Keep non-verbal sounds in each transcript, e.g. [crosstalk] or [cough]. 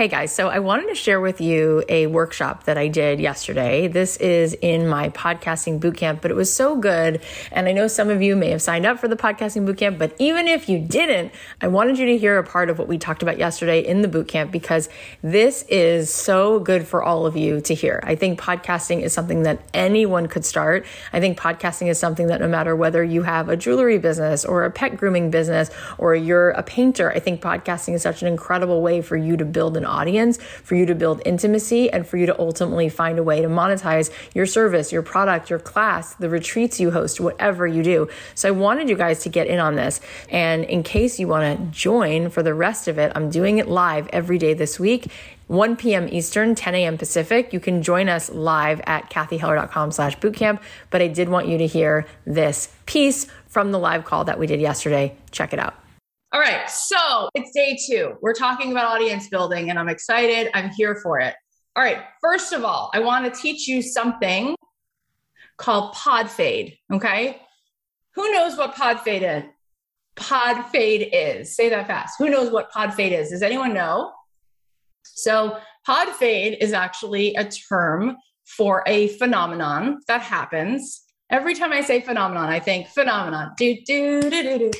Hey guys, so I wanted to share with you a workshop that I did yesterday. This is in my podcasting bootcamp, but it was so good. And I know some of you may have signed up for the podcasting bootcamp, but even if you didn't, I wanted you to hear a part of what we talked about yesterday in the bootcamp because this is so good for all of you to hear. I think podcasting is something that anyone could start. I think podcasting is something that no matter whether you have a jewelry business or a pet grooming business or you're a painter, I think podcasting is such an incredible way for you to build an audience, for you to build intimacy, and for you to ultimately find a way to monetize your service, your product, your class, the retreats you host, whatever you do. So I wanted you guys to get in on this. And in case you want to join for the rest of it, I'm doing it live every day this week. 1 p.m. Eastern, 10 a.m. Pacific. You can join us live at cathyheller.com slash bootcamp. But I did want you to hear this piece from the live call that we did yesterday. Check it out. All right. So it's day two. We're talking about audience building, and I'm excited. I'm here for it. All right. First of all, I want to teach you something called pod fade. Okay. Who knows what pod fade is? Pod fade is. Say that fast. Who knows what pod fade is? Does anyone know? So, pod fade is actually a term for a phenomenon that happens. Every time I say phenomenon, I think phenomenon. Do, do, do, do, do.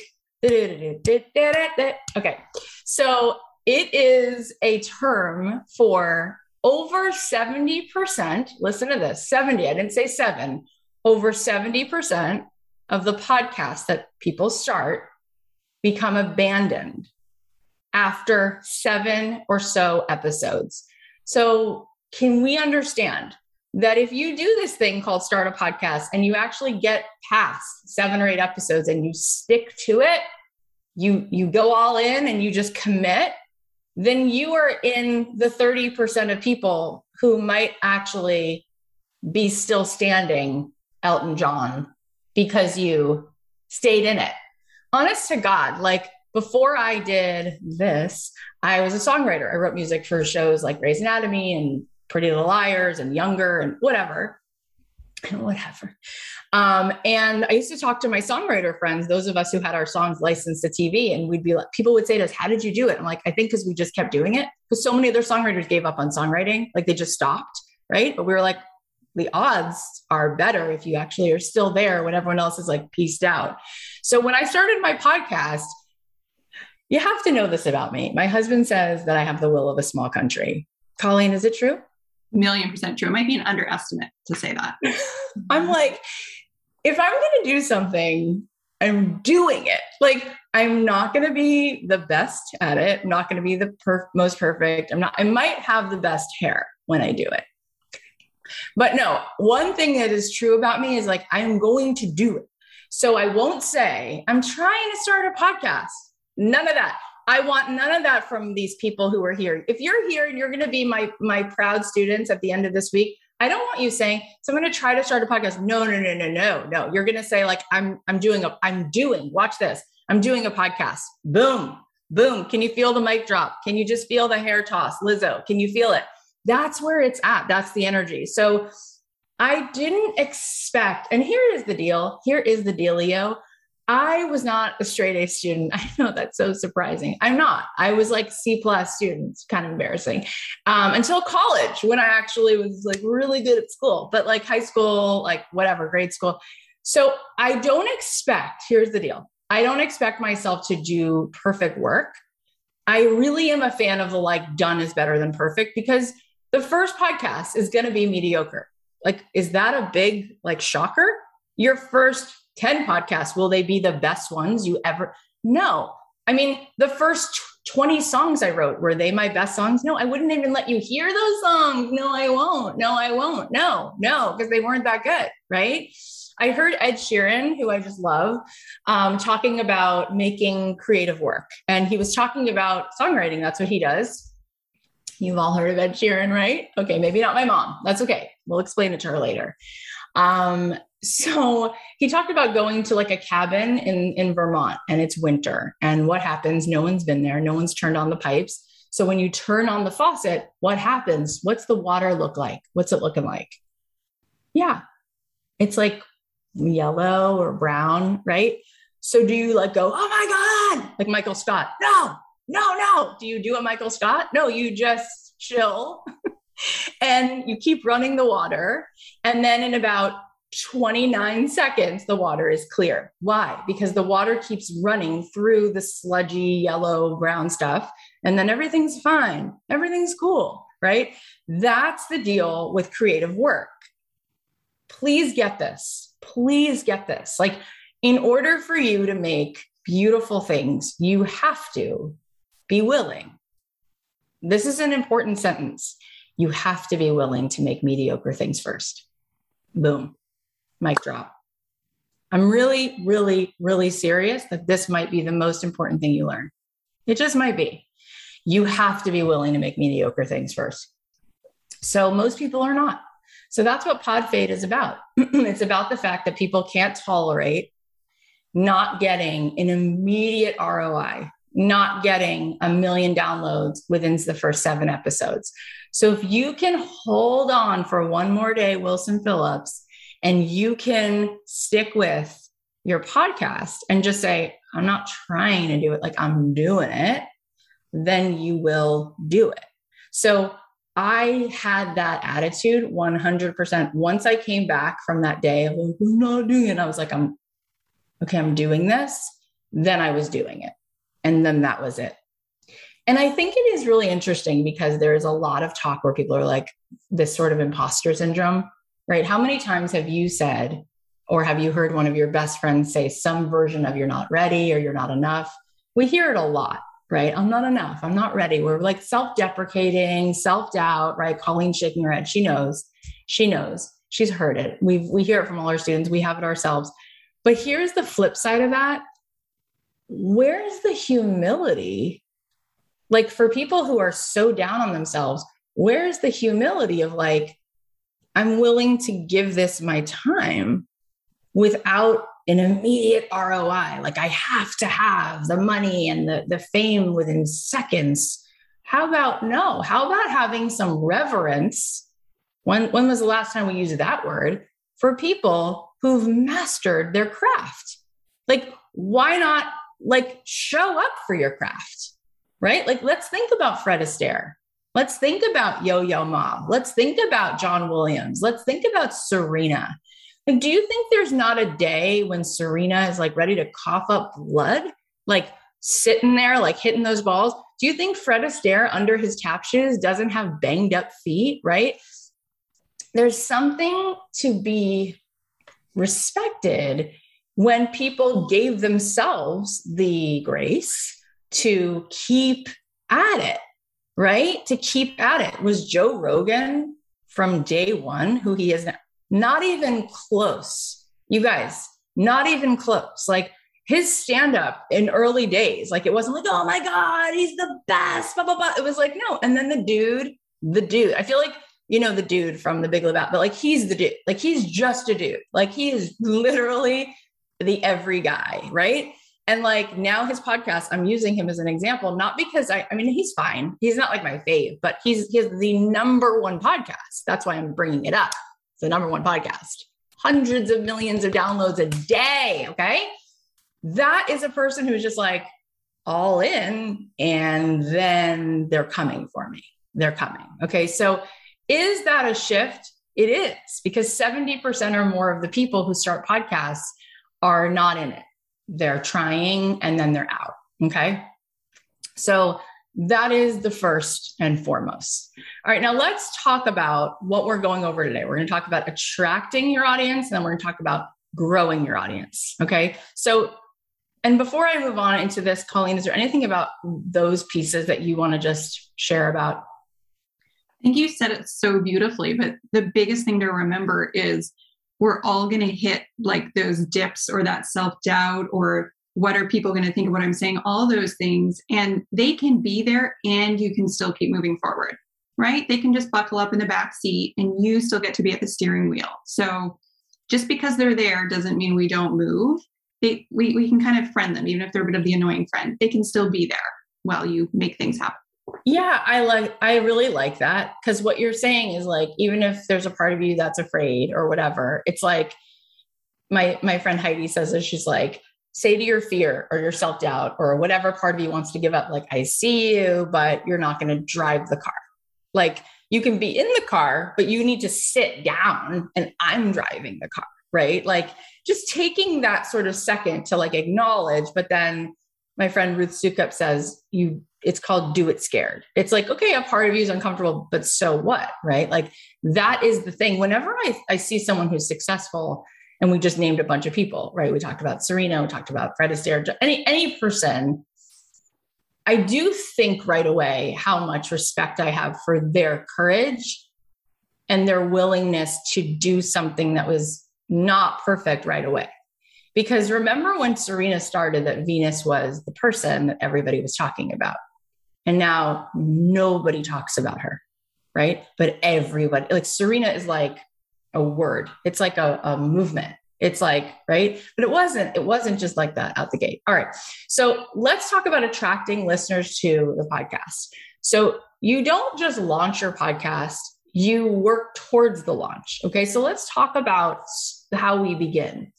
Okay. So it is a term for over 70%. Listen to this 70, I didn't say seven, over 70% of the podcasts that people start become abandoned after seven or so episodes. So, can we understand that if you do this thing called start a podcast and you actually get past seven or eight episodes and you stick to it you you go all in and you just commit then you are in the 30% of people who might actually be still standing elton john because you stayed in it. Honest to god like before i did this i was a songwriter. I wrote music for shows like grey's anatomy and Pretty Little Liars and Younger and whatever. And whatever. Um, and I used to talk to my songwriter friends, those of us who had our songs licensed to TV, and we'd be like, people would say to us, How did you do it? I'm like, I think because we just kept doing it. Because so many other songwriters gave up on songwriting, like they just stopped, right? But we were like, the odds are better if you actually are still there when everyone else is like pieced out. So when I started my podcast, you have to know this about me. My husband says that I have the will of a small country. Colleen, is it true? Million percent true. It might be an underestimate to say that. [laughs] I'm like, if I'm going to do something, I'm doing it. Like, I'm not going to be the best at it. I'm not going to be the per- most perfect. I'm not, I might have the best hair when I do it. But no, one thing that is true about me is like, I'm going to do it. So I won't say, I'm trying to start a podcast. None of that. I want none of that from these people who are here. If you're here and you're going to be my my proud students at the end of this week, I don't want you saying, "So I'm going to try to start a podcast." No, no, no, no, no, no. You're going to say like, "I'm I'm doing a I'm doing. Watch this. I'm doing a podcast." Boom, boom. Can you feel the mic drop? Can you just feel the hair toss, Lizzo? Can you feel it? That's where it's at. That's the energy. So I didn't expect, and here is the deal. Here is the dealio. I was not a straight A student. [laughs] I know that's so surprising. I'm not. I was like C plus student, kind of embarrassing, um, until college when I actually was like really good at school. But like high school, like whatever, grade school. So I don't expect. Here's the deal. I don't expect myself to do perfect work. I really am a fan of the like done is better than perfect because the first podcast is going to be mediocre. Like, is that a big like shocker? Your first 10 podcasts, will they be the best ones you ever? No. I mean, the first 20 songs I wrote, were they my best songs? No, I wouldn't even let you hear those songs. No, I won't. No, I won't. No, no, because they weren't that good. Right. I heard Ed Sheeran, who I just love, um, talking about making creative work. And he was talking about songwriting. That's what he does. You've all heard of Ed Sheeran, right? Okay, maybe not my mom. That's okay. We'll explain it to her later. Um, so he talked about going to like a cabin in in Vermont and it's winter. And what happens? No one's been there. No one's turned on the pipes. So when you turn on the faucet what happens? What's the water look like? What's it looking like? Yeah. It's like yellow or brown right? So do you like go oh my god! Like Michael Scott. No no, no. Do you do a Michael Scott? No, you just chill [laughs] and you keep running the water. And then in about 29 seconds, the water is clear. Why? Because the water keeps running through the sludgy yellow brown stuff, and then everything's fine. Everything's cool, right? That's the deal with creative work. Please get this. Please get this. Like, in order for you to make beautiful things, you have to be willing. This is an important sentence. You have to be willing to make mediocre things first. Boom mic drop. I'm really, really, really serious that this might be the most important thing you learn. It just might be. You have to be willing to make mediocre things first. So most people are not. So that's what Pod Fade is about. [clears throat] it's about the fact that people can't tolerate not getting an immediate ROI, not getting a million downloads within the first seven episodes. So if you can hold on for one more day, Wilson Phillips, and you can stick with your podcast and just say, I'm not trying to do it like I'm doing it, then you will do it. So I had that attitude 100%. Once I came back from that day of like, I'm not doing it, I was like, I'm okay, I'm doing this. Then I was doing it. And then that was it. And I think it is really interesting because there's a lot of talk where people are like, this sort of imposter syndrome right? How many times have you said, or have you heard one of your best friends say some version of you're not ready or you're not enough? We hear it a lot, right? I'm not enough. I'm not ready. We're like self deprecating, self doubt, right? Colleen shaking her head. She knows. She knows. She's heard it. We we hear it from all our students. We have it ourselves. But here's the flip side of that. Where's the humility? Like for people who are so down on themselves, where's the humility of like, I'm willing to give this my time without an immediate ROI. Like I have to have the money and the, the fame within seconds. How about no? How about having some reverence? When, when was the last time we used that word for people who've mastered their craft? Like, why not like show up for your craft? Right? Like, let's think about Fred Astaire. Let's think about Yo Yo Ma. Let's think about John Williams. Let's think about Serena. Do you think there's not a day when Serena is like ready to cough up blood, like sitting there, like hitting those balls? Do you think Fred Astaire under his tap shoes doesn't have banged up feet, right? There's something to be respected when people gave themselves the grace to keep at it right? To keep at it. Was Joe Rogan from day one, who he is now? not even close. You guys, not even close. Like his stand up in early days, like it wasn't like, oh my God, he's the best, blah, blah, blah. It was like, no. And then the dude, the dude, I feel like, you know, the dude from the Big Lebowski, but like he's the dude, like he's just a dude. Like he is literally the every guy, right? And like now his podcast, I'm using him as an example, not because I, I mean, he's fine. He's not like my fave, but he's, he's the number one podcast. That's why I'm bringing it up. The number one podcast, hundreds of millions of downloads a day. Okay. That is a person who's just like all in and then they're coming for me. They're coming. Okay. So is that a shift? It is because 70% or more of the people who start podcasts are not in it they're trying and then they're out. Okay. So that is the first and foremost. All right, now let's talk about what we're going over today. We're going to talk about attracting your audience, and then we're going to talk about growing your audience. Okay. So, and before I move on into this, Colleen, is there anything about those pieces that you want to just share about? I think you said it so beautifully, but the biggest thing to remember is we're all going to hit like those dips or that self doubt or what are people going to think of what I'm saying? All those things. And they can be there and you can still keep moving forward, right? They can just buckle up in the back seat and you still get to be at the steering wheel. So just because they're there doesn't mean we don't move. They, we, we can kind of friend them, even if they're a bit of the annoying friend. They can still be there while you make things happen. Yeah, I like I really like that cuz what you're saying is like even if there's a part of you that's afraid or whatever, it's like my my friend Heidi says that she's like say to your fear or your self doubt or whatever part of you wants to give up, like, I see you, but you're not going to drive the car. Like, you can be in the car, but you need to sit down and I'm driving the car, right? Like, just taking that sort of second to like acknowledge, but then my friend Ruth Soukup says, you it's called do it scared. It's like, okay, a part of you is uncomfortable, but so what? Right. Like that is the thing. Whenever I, I see someone who's successful, and we just named a bunch of people, right? We talked about Serena, we talked about Fred Astaire, any any person. I do think right away how much respect I have for their courage and their willingness to do something that was not perfect right away. Because remember when Serena started that Venus was the person that everybody was talking about. And now nobody talks about her, right? But everybody, like Serena is like a word, it's like a, a movement. It's like, right? But it wasn't, it wasn't just like that out the gate. All right. So let's talk about attracting listeners to the podcast. So you don't just launch your podcast, you work towards the launch. Okay. So let's talk about how we begin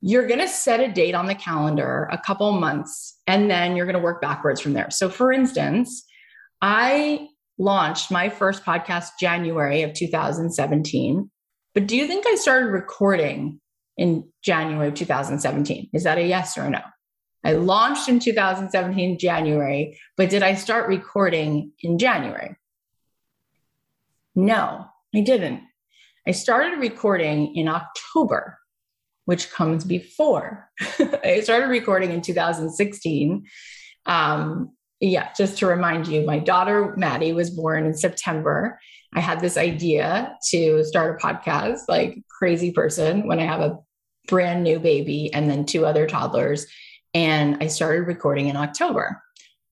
you're going to set a date on the calendar a couple months and then you're going to work backwards from there. So for instance, I launched my first podcast January of 2017. But do you think I started recording in January of 2017? Is that a yes or a no? I launched in 2017 January, but did I start recording in January? No, I didn't. I started recording in October which comes before. [laughs] I started recording in 2016. Um, yeah, just to remind you, my daughter Maddie was born in September. I had this idea to start a podcast, like crazy person, when I have a brand new baby and then two other toddlers. And I started recording in October.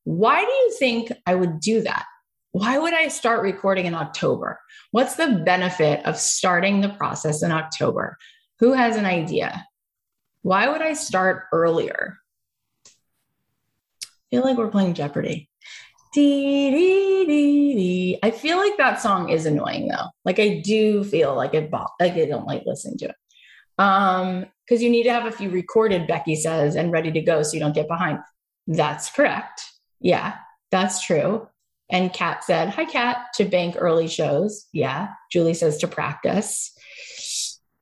Why do you think I would do that? Why would I start recording in October? What's the benefit of starting the process in October? Who has an idea? Why would I start earlier? I feel like we're playing Jeopardy. Dee, dee, dee. I feel like that song is annoying though. Like I do feel like it like I don't like listening to it. Um, because you need to have a few recorded, Becky says, and ready to go so you don't get behind. That's correct. Yeah, that's true. And Kat said, Hi, Kat, to bank early shows. Yeah. Julie says to practice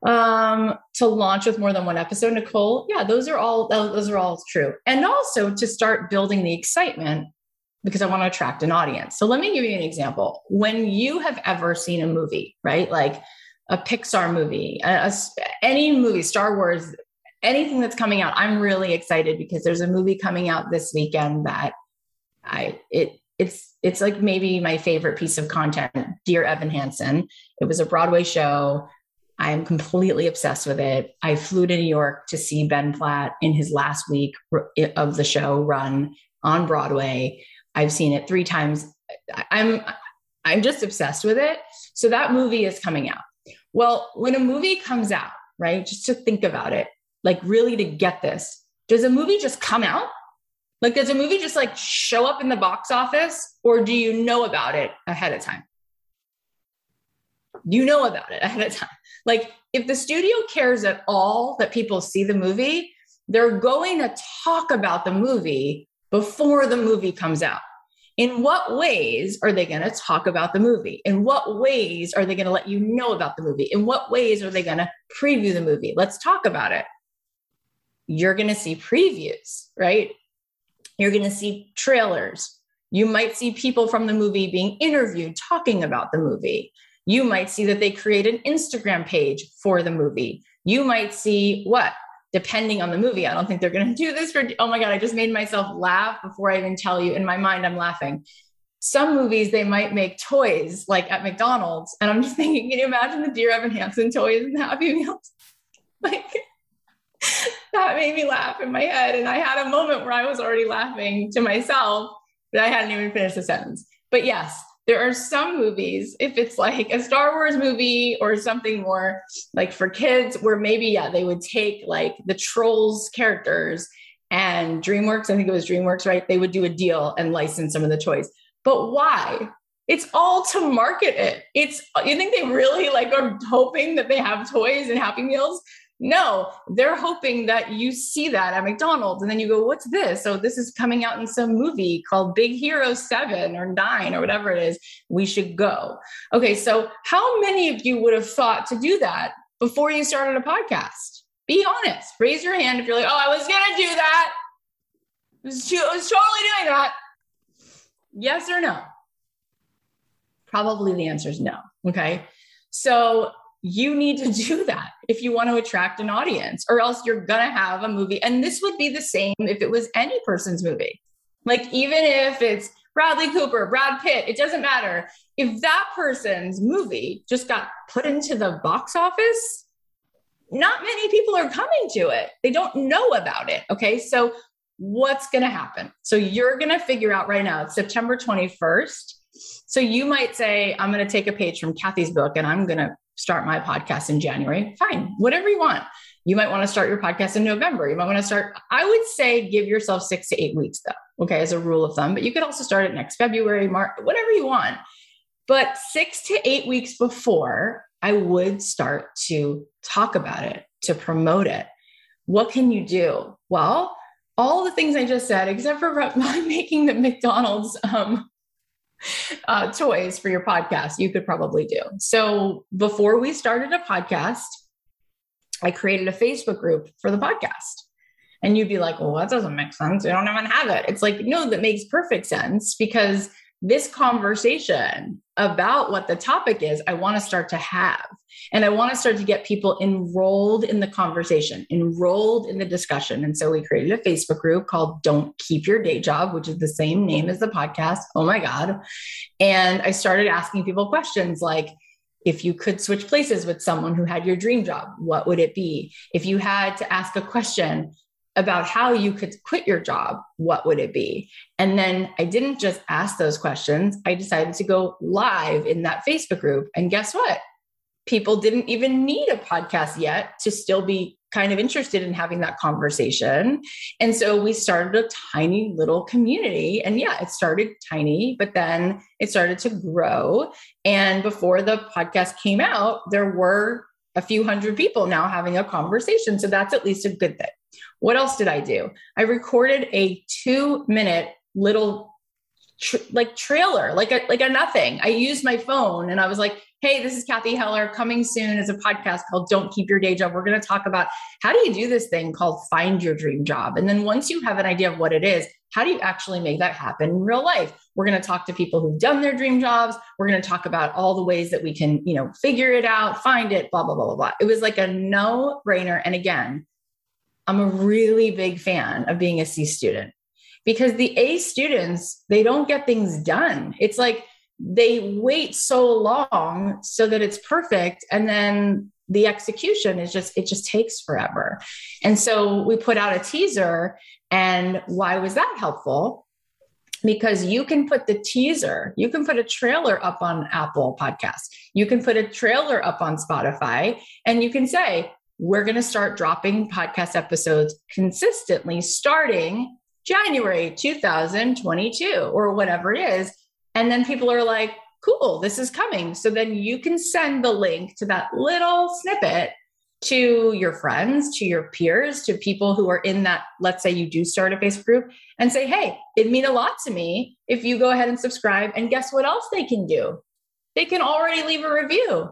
um, to launch with more than one episode. Nicole, yeah, those are all those are all true. And also to start building the excitement because I want to attract an audience. So let me give you an example. When you have ever seen a movie, right? Like a Pixar movie, a, a, any movie, Star Wars, anything that's coming out, I'm really excited because there's a movie coming out this weekend that I it it's it's like maybe my favorite piece of content, Dear Evan Hansen. It was a Broadway show. I'm completely obsessed with it. I flew to New York to see Ben Platt in his last week of the show run on Broadway. I've seen it three times. I'm I'm just obsessed with it. So that movie is coming out. Well, when a movie comes out, right? Just to think about it, like really to get this, does a movie just come out? Like does a movie just like show up in the box office or do you know about it ahead of time? You know about it [laughs] ahead of time. Like, if the studio cares at all that people see the movie, they're going to talk about the movie before the movie comes out. In what ways are they going to talk about the movie? In what ways are they going to let you know about the movie? In what ways are they going to preview the movie? Let's talk about it. You're going to see previews, right? You're going to see trailers. You might see people from the movie being interviewed talking about the movie. You might see that they create an Instagram page for the movie. You might see what? Depending on the movie. I don't think they're going [laughs] to do this for, oh my God, I just made myself laugh before I even tell you. In my mind, I'm laughing. Some movies, they might make toys like at McDonald's. And I'm [laughs] just thinking, can you imagine the Dear Evan Hansen toys and Happy Meals? [laughs] like, that made me laugh in my head. And I had a moment where I was already laughing to myself, but I hadn't even finished the sentence. But yes, there are some movies, if it's like a Star Wars movie or something more like for kids, where maybe, yeah, they would take like the Trolls characters and DreamWorks, I think it was DreamWorks, right? They would do a deal and license some of the toys. But why? It's all to market it. It's, you think they really like are hoping that they have toys and Happy Meals? No, they're hoping that you see that at McDonald's and then you go, What's this? So, this is coming out in some movie called Big Hero 7 or 9 or whatever it is. We should go. Okay, so how many of you would have thought to do that before you started a podcast? Be honest. Raise your hand if you're like, Oh, I was going to do that. I was, I was totally doing that. Yes or no? Probably the answer is no. Okay. So, you need to do that if you want to attract an audience, or else you're going to have a movie. And this would be the same if it was any person's movie. Like, even if it's Bradley Cooper, Brad Pitt, it doesn't matter. If that person's movie just got put into the box office, not many people are coming to it. They don't know about it. Okay. So, what's going to happen? So, you're going to figure out right now, it's September 21st. So, you might say, I'm going to take a page from Cathy's book and I'm going to start my podcast in January, fine, whatever you want. You might want to start your podcast in November. You might want to start, I would say give yourself six to eight weeks though, okay, as a rule of thumb, but you could also start it next February, March, whatever you want. But six to eight weeks before, I would start to talk about it, to promote it. What can you do? Well, all the things I just said, except for [laughs] making the McDonald's um, [laughs] uh, toys for your podcast, you could probably do. So before we started a podcast, I created a Facebook group for the podcast. And you'd be like, well, that doesn't make sense. We don't even have it. It's like, no, that makes perfect sense because this conversation about what the topic is, I want to start to have. And I want to start to get people enrolled in the conversation, enrolled in the discussion. And so we created a Facebook group called Don't Keep Your Day Job, which is the same name as the podcast. Oh my God. And I started asking people questions like, if you could switch places with someone who had your dream job, what would it be? If you had to ask a question about how you could quit your job, what would it be? And then I didn't just ask those questions. I decided to go live in that Facebook group. And guess what? People didn't even need a podcast yet to still be kind of interested in having that conversation. And so we started a tiny little community. And yeah, it started tiny, but then it started to grow. And before the podcast came out, there were a few hundred people now having a conversation. So that's at least a good thing. What else did I do? I recorded a two minute little tr- like trailer, like a, like a nothing. I used my phone and I was like, Hey, this is Cathy Heller coming soon as a podcast called Don't Keep Your Day Job. We're going to talk about how do you do this thing called find your dream job? And then once you have an idea of what it is, how do you actually make that happen in real life? We're going to talk to people who've done their dream jobs. We're going to talk about all the ways that we can, you know, figure it out, find it, blah, blah, blah, blah, blah. It was like a no brainer. And again, I'm a really big fan of being a C student because the A students, they don't get things done. It's like they wait so long so that it's perfect. And then the execution is just, it just takes forever. And so we put out a teaser. And why was that helpful? Because you can put the teaser, you can put a trailer up on Apple Podcasts, you can put a trailer up on Spotify, and you can say, we're going to start dropping podcast episodes consistently starting January 2022 or whatever it is. And then people are like, cool, this is coming. So then you can send the link to that little snippet to your friends, to your peers, to people who are in that, let's say you do start a Facebook group and say, hey, it'd mean a lot to me if you go ahead and subscribe. And guess what else they can do? They can already leave a review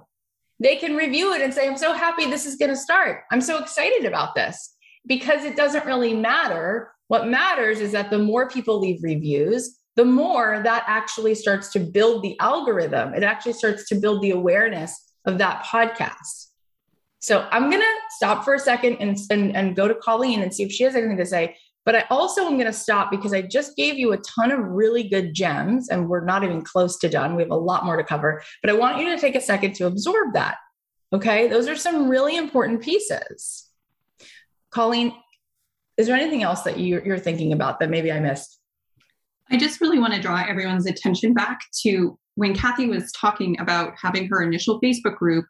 they can review it and say, I'm so happy this is going to start. I'm so excited about this because it doesn't really matter. What matters is that the more people leave reviews, the more that actually starts to build the algorithm. It actually starts to build the awareness of that podcast. So I'm going to stop for a second and, and, and go to Colleen and see if she has anything to say. But I also am going to stop because I just gave you a ton of really good gems and we're not even close to done. We have a lot more to cover, but I want you to take a second to absorb that. Okay. Those are some really important pieces. Colleen, is there anything else that you're, thinking about that maybe I missed? I just really want to draw everyone's attention back to when Cathy was talking about having her initial Facebook group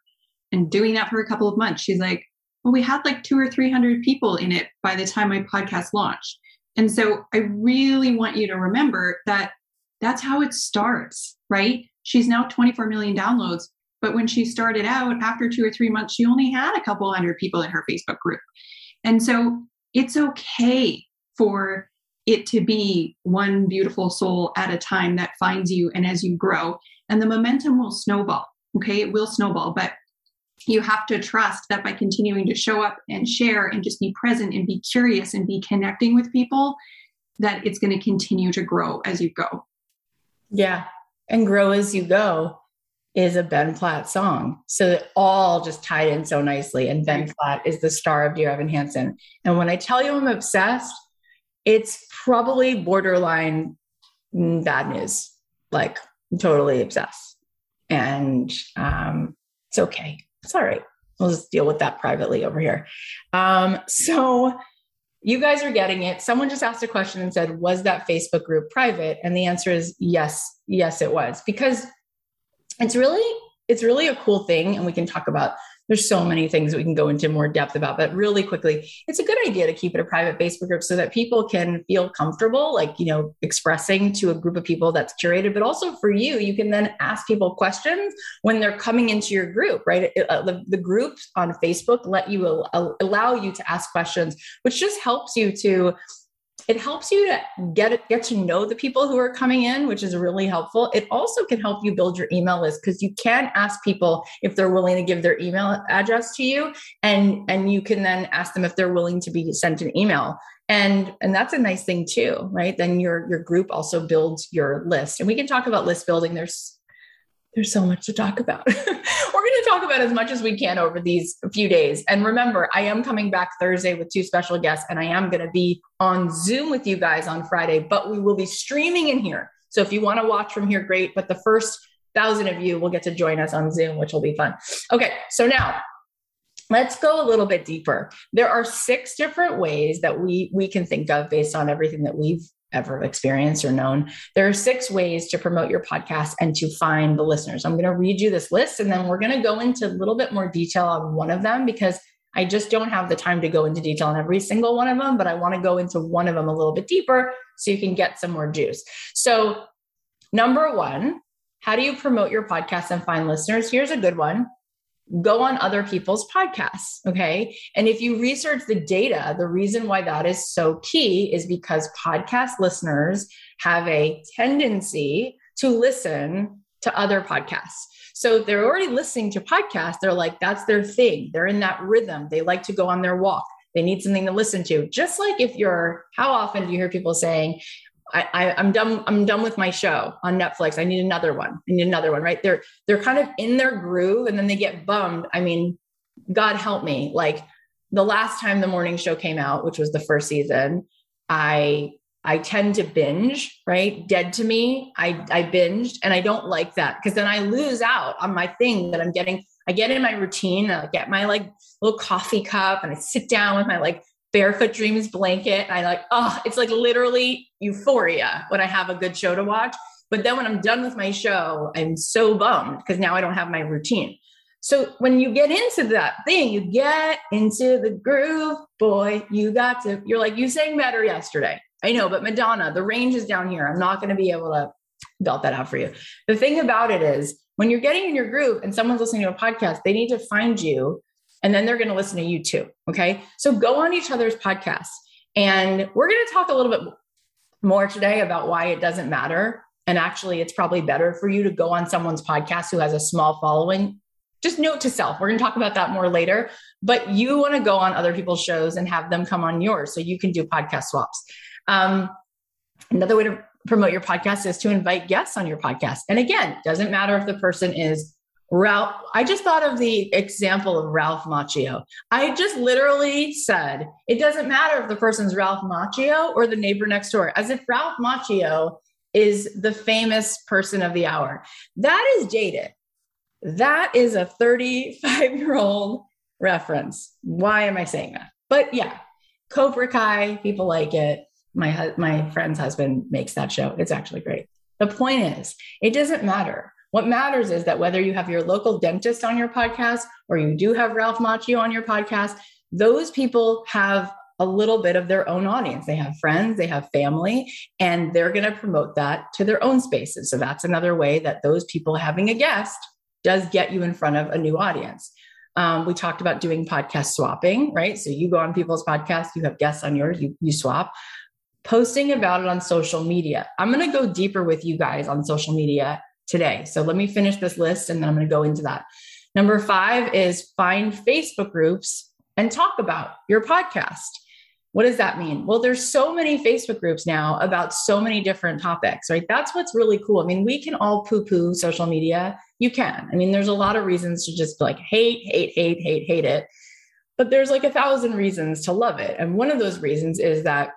and doing that for a couple of months. She's like, well, we had like two or 300 people in it by the time my podcast launched. And so I really want you to remember that that's how it starts, right? She's now 24 million downloads, But when she started out, after two or three months, she only had a couple hundred people in her Facebook group. And so it's okay for it to be one beautiful soul at a time that finds you and as you grow and the momentum will snowball okay it will snowball but you have to trust that by continuing to show up and share and just be present and be curious and be connecting with people that it's going to continue to grow as you go. Yeah and grow as you go is a ben platt song. So it all just tied in so nicely and ben platt is the star of dear evan hansen. And when i tell you i'm obsessed it's probably borderline bad news. Like totally obsessed. And um, it's okay it's all right. We'll just deal with that privately over here. Um, so you guys are getting it. Someone just asked a question and said, Was that Facebook group private? And the answer is yes, yes, it was. Because it's really, it's really a cool thing. And we can talk about there's so many things we can go into more depth about but really quickly it's a good idea to keep it a private facebook group so that people can feel comfortable like you know expressing to a group of people that's curated but also for you you can then ask people questions when they're coming into your group right? Uh, the, the groups on facebook let you allow you to ask questions which just helps you to it helps you to get get to know the people who are coming in which is really helpful. It also can help you build your email list because you can ask people if they're willing to give their email address to you and and you can then ask them if they're willing to be sent an email. And and that's a nice thing too right? Then your your group also builds your list. And we can talk about list building. There's there's so much to talk about. [laughs] We're going to talk about as much as we can over these few days. And remember, I am coming back Thursday with two special guests, and I am going to be on Zoom with you guys on Friday, but we will be streaming in here. So if you want to watch from here, great. But the first thousand of you will get to join us on Zoom, which will be fun. Okay, so now let's go a little bit deeper there are six different ways that we we can think of based on everything that we've ever experienced or known. There are six ways to promote your podcast and to find the listeners. I'm going to read you this list and then we're going to go into a little bit more detail on one of them because I just don't have the time to go into detail on every single one of them, but I want to go into one of them a little bit deeper so you can get some more juice. So, number one, how do you promote your podcast and find listeners? Here's a good one go on other people's podcasts. Okay. And if you research the data, the reason why that is so key is because podcast listeners have a tendency to listen to other podcasts. So if they're already listening to podcasts. They're like, that's their thing. They're in that rhythm. They like to go on their walk. They need something to listen to. Just like if you're, how often do you hear people saying, I, I am done I'm done with my show on Netflix. I need another one. I need another one, right? They're they're kind of in their groove and then they get bummed. I mean, God help me. Like the last time the morning show came out, which was the first season, I I tend to binge, right? Dead to me. I I binged and I don't like that because then I lose out on my thing that I'm getting. I get in my routine, I get my like little coffee cup and I sit down with my like barefoot dreams blanket. I like, oh, it's like literally euphoria when I have a good show to watch. But then when I'm done with my show, I'm so bummed because now I don't have my routine. So when you get into that thing, you get into the groove, boy, you got to, you're like, you sang better yesterday. I know, but Madonna, the range is down here. I'm not going to be able to belt that out for you. The thing about it is when you're getting in your groove and someone's listening to a podcast, they need to find you and then they're going to listen to you too. Okay. So go on each other's podcasts. And we're going to talk a little bit more today about why it doesn't matter. And actually, it's probably better for you to go on someone's podcast who has a small following. Just note to self, we're going to talk about that more later. But you want to go on other people's shows and have them come on yours so you can do podcast swaps. Um, another way to promote your podcast is to invite guests on your podcast. And again, doesn't matter if the person is Ralph, I just thought of the example of Ralph Macchio. I just literally said, it doesn't matter if the person's Ralph Macchio or the neighbor next door, as if Ralph Macchio is the famous person of the hour. That is dated. That is a 35 year old reference. Why am I saying that? But yeah, Cobra Kai, people like it. My, my friend's husband makes that show. It's actually great. The point is, it doesn't matter what matters is that whether you have your local dentist on your podcast or you do have Ralph Macchio on your podcast, those people have a little bit of their own audience. They have friends, they have family, and they're going to promote that to their own spaces. So that's another way that those people having a guest does get you in front of a new audience. Um, we talked about doing podcast swapping, right? So you go on people's podcasts, you have guests on yours, you, you swap. Posting about it on social media. I'm going to go deeper with you guys on social media today. So let me finish this list and then I'm going to go into that. Number five is find Facebook groups and talk about your podcast. What does that mean? Well, there's so many Facebook groups now about so many different topics, right? That's what's really cool. I mean, we can all poo poo social media. You can. I mean, there's a lot of reasons to just like hate, hate, hate, hate, hate it. But there's like a thousand reasons to love it. And one of those reasons is that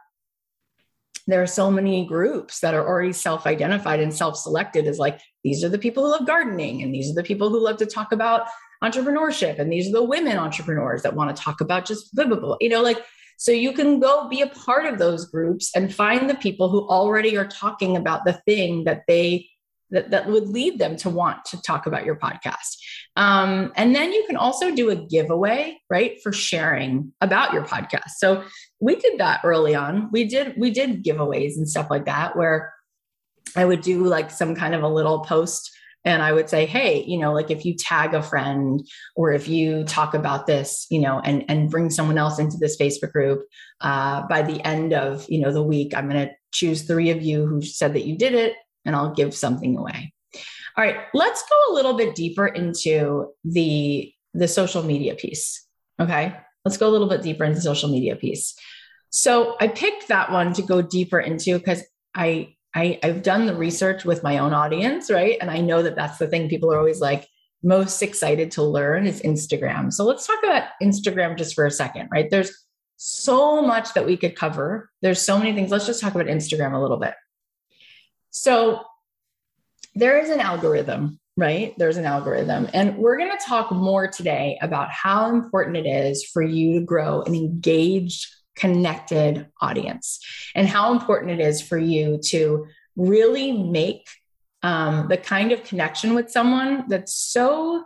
there are so many groups that are already self identified and self selected as like, these are the people who love gardening, and these are the people who love to talk about entrepreneurship, and these are the women entrepreneurs that want to talk about just blah, blah, blah. You know, like so you can go be a part of those groups and find the people who already are talking about the thing that they that, that would lead them to want to talk about your podcast. Um, and then you can also do a giveaway, right, for sharing about your podcast. So we did that early on. We did we did giveaways and stuff like that where I would do like some kind of a little post and i would say hey you know like if you tag a friend or if you talk about this you know and and bring someone else into this facebook group uh, by the end of you know the week i'm going to choose three of you who said that you did it and i'll give something away all right let's go a little bit deeper into the the social media piece okay let's go a little bit deeper into social media piece so i picked that one to go deeper into because i I, I've done the research with my own audience, right? And I know that that's the thing people are always like most excited to learn is Instagram. So let's talk about Instagram just for a second, right? There's so much that we could cover. There's so many things. Let's just talk about Instagram a little bit. So there is an algorithm, right? There's an algorithm. And we're going to talk more today about how important it is for you to grow an engaged connected audience and how important it is for you to really make um, the kind of connection with someone that's so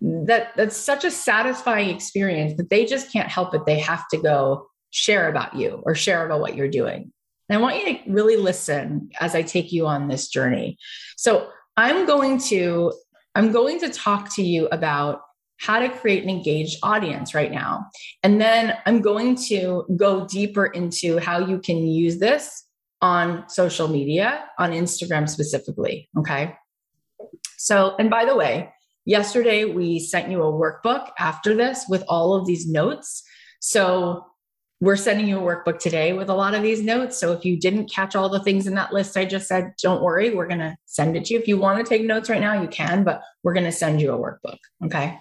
that that's such a satisfying experience that they just can't help it they have to go share about you or share about what you're doing and i want you to really listen as i take you on this journey so i'm going to i'm going to talk to you about how to create an engaged audience right now. And then I'm going to go deeper into how you can use this on social media, on Instagram specifically. Okay. So, and by the way, yesterday we sent you a workbook after this with all of these notes. So, we're sending you a workbook today with a lot of these notes. So if you didn't catch all the things in that list I just said, don't worry, we're going to send it to you. If you want to take notes right now, you can, but we're going to send you a workbook. Okay.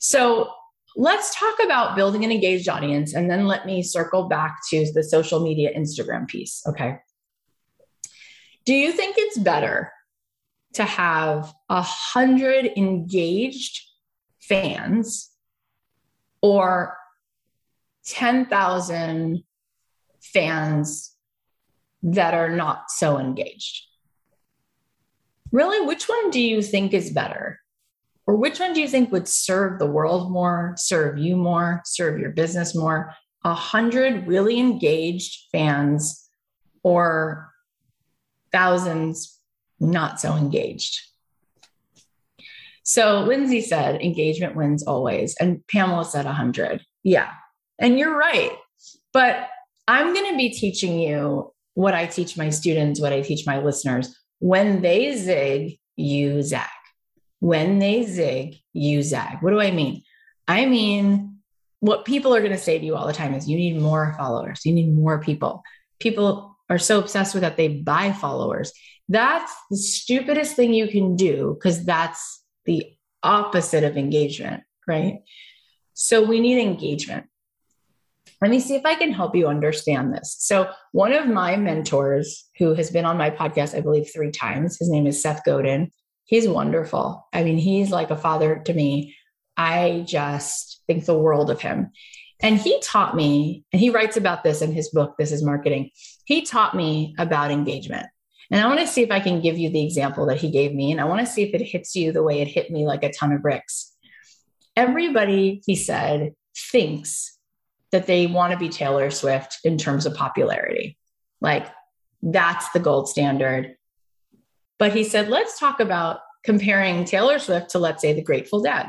So let's talk about building an engaged audience and then let me circle back to the social media Instagram piece. Okay. Do you think it's better to have a hundred engaged fans or 10,000 fans that are not so engaged? Really, which one do you think is better? Or which one do you think would serve the world more, serve you more, serve your business more? A hundred really engaged fans or thousands not so engaged? So Lindsay said engagement wins always. And Pamela said 100. Yeah. And you're right. But I'm going to be teaching you what I teach my students, what I teach my listeners. When they zig, you zag. When they zig, you zag. What do I mean? I mean, what people are going to say to you all the time is you need more followers, you need more people. People are so obsessed with that they buy followers. That's the stupidest thing you can do because that's the opposite of engagement, right? So we need engagement. Let me see if I can help you understand this. So, one of my mentors who has been on my podcast, I believe, three times, his name is Seth Godin. He's wonderful. I mean, he's like a father to me. I just think the world of him. And he taught me, and he writes about this in his book, This is Marketing. He taught me about engagement. And I want to see if I can give you the example that he gave me. And I want to see if it hits you the way it hit me like a ton of bricks. Everybody, he said, thinks that they want to be Taylor Swift in terms of popularity. Like that's the gold standard. But he said, let's talk about comparing Taylor Swift to, let's say, the Grateful Dead.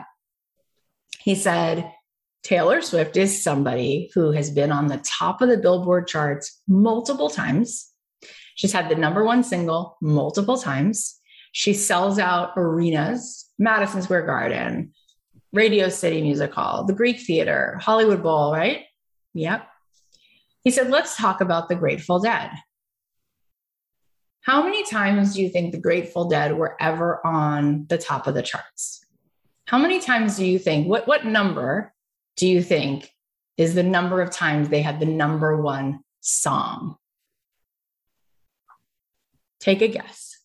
He said, Taylor Swift is somebody who has been on the top of the Billboard charts multiple times. She's had the number one single multiple times. She sells out arenas, Madison Square Garden, Radio City Music Hall, the Greek Theater, Hollywood Bowl, right? Yep. He said, let's talk about the Grateful Dead. How many times do you think the Grateful Dead were ever on the top of the charts? How many times do you think, what, what number do you think is the number of times they had the number one song? Take a guess.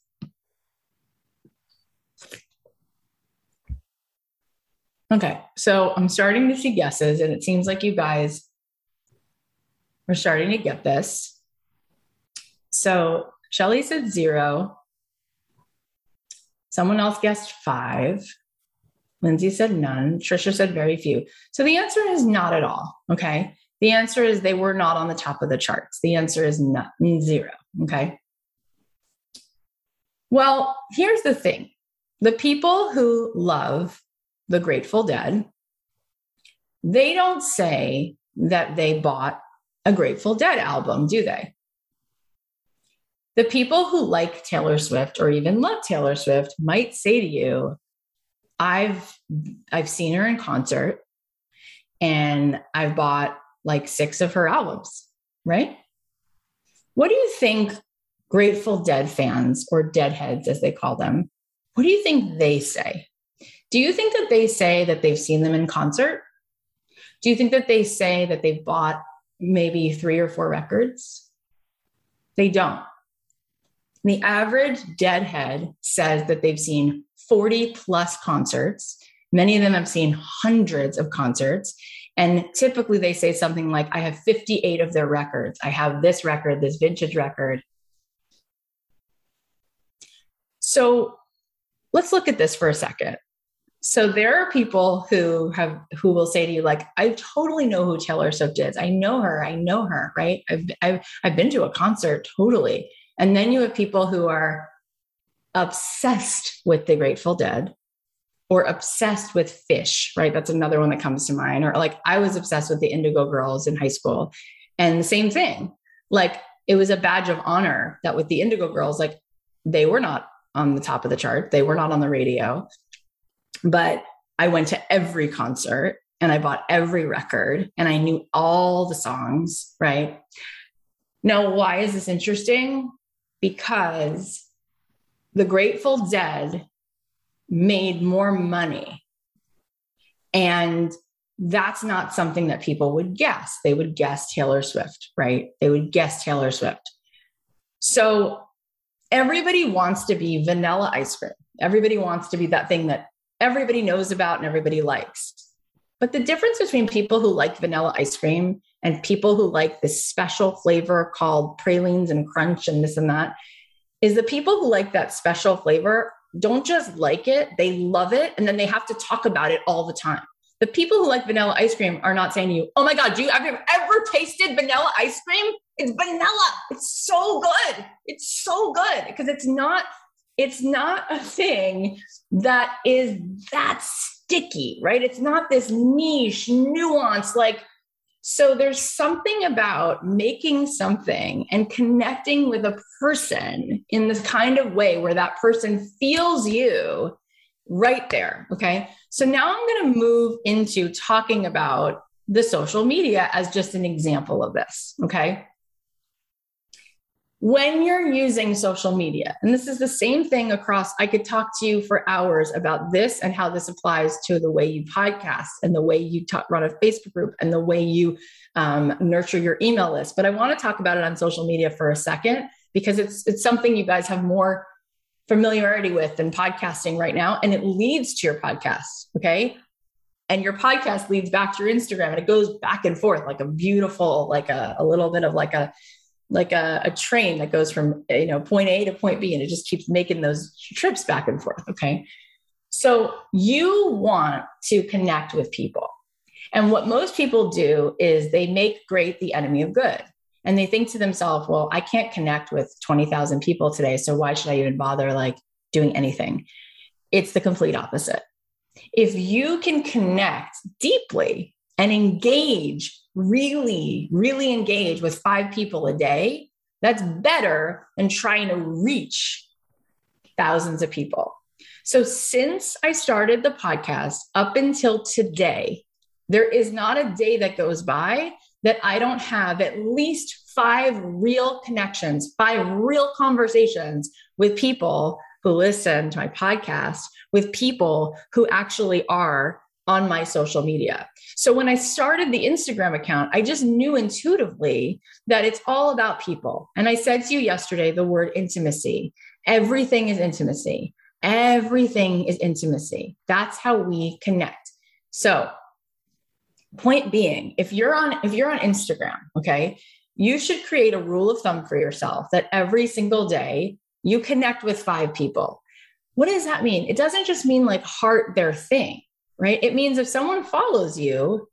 Okay, so I'm starting to see guesses, and it seems like you guys are starting to get this. So Shelly said zero. Someone else guessed five. Lindsay said none. Trisha said very few. So the answer is not at all. Okay. The answer is they were not on the top of the charts. The answer is not zero. Okay. Well, here's the thing the people who love the Grateful Dead, they don't say that they bought a Grateful Dead album, do they? The people who like Taylor Swift or even love Taylor Swift might say to you, I've I've seen her in concert and I've bought like 6 of her albums, right? What do you think Grateful Dead fans or Deadheads as they call them, what do you think they say? Do you think that they say that they've seen them in concert? Do you think that they say that they've bought maybe three or four records? They don't. The average deadhead says that they've seen 40 plus concerts. Many of them have seen hundreds of concerts. And typically they say something like, I have 58 of their records. I have this record, this vintage record. So let's look at this for a second. So there are people who have who will say to you like I totally know who Taylor Swift is. I know her. I know her, right? I've I've I've been to a concert totally. And then you have people who are obsessed with the Grateful Dead or obsessed with Phish right? That's another one that comes to mind. Or like I was obsessed with the Indigo Girls in high school. And the same thing. Like it was a badge of honor that with the Indigo Girls, like they were not on the top of the chart. They were not on the radio. But I went to every concert and I bought every record and I knew all the songs, right? Now, why is this interesting? Because the Grateful Dead made more money. And that's not something that people would guess. They would guess Taylor Swift, right? They would guess Taylor Swift. So everybody wants to be vanilla ice cream. Everybody wants to be that thing that everybody knows about and everybody likes. But the difference between people who like vanilla ice cream and people who like this special flavor called pralines and crunch and this and that is the people who like that special flavor don't just like it, they love it. And then they have to talk about it all the time. The people who like vanilla ice cream are not saying to you, oh my God, do you have ever tasted vanilla ice cream? It's vanilla. It's so good. It's so good because it's not it's not a thing that is that sticky, right? It's not this niche, nuance like so there's something about making something and connecting with a person in this kind of way where that person feels you right there, okay? So now I'm going to move into talking about the social media as just an example of this, okay? When you're using social media, and this is the same thing across, I could talk to you for hours about this and how this applies to the way you podcast and the way you talk, run a Facebook group and the way you um, nurture your email list. But I want to talk about it on social media for a second because it's it's something you guys have more familiarity with than podcasting right now, and it leads to your podcast. Okay. And your podcast leads back to your Instagram and it goes back and forth like a beautiful, like a, a little bit of like a like a, a, train that goes from you know point A to point B and it just keeps making those trips back and forth. Okay. So you want to connect with people. And what most people do is they make great the enemy of good. And they think to themselves, well, I can't connect with 20,000 people today. So why should I even bother like doing anything? it's the complete opposite. If you can connect deeply and engage, really, really engage with five people a day, that's better than trying to reach thousands of people. So, since I started the podcast up until today, there is not a day that goes by that I don't have at least five real connections, five real conversations with people who listen to my podcast, with people who actually are on my social media. So when I started the Instagram account, I just knew intuitively that it's all about people. And I said to you yesterday the word intimacy. Everything is intimacy. Everything is intimacy. That's how we connect. So, point being, if you're on if you're on Instagram, okay, you should create a rule of thumb for yourself that every single day you connect with five people. What does that mean? It doesn't just mean like heart their thing, right? It means if someone follows you,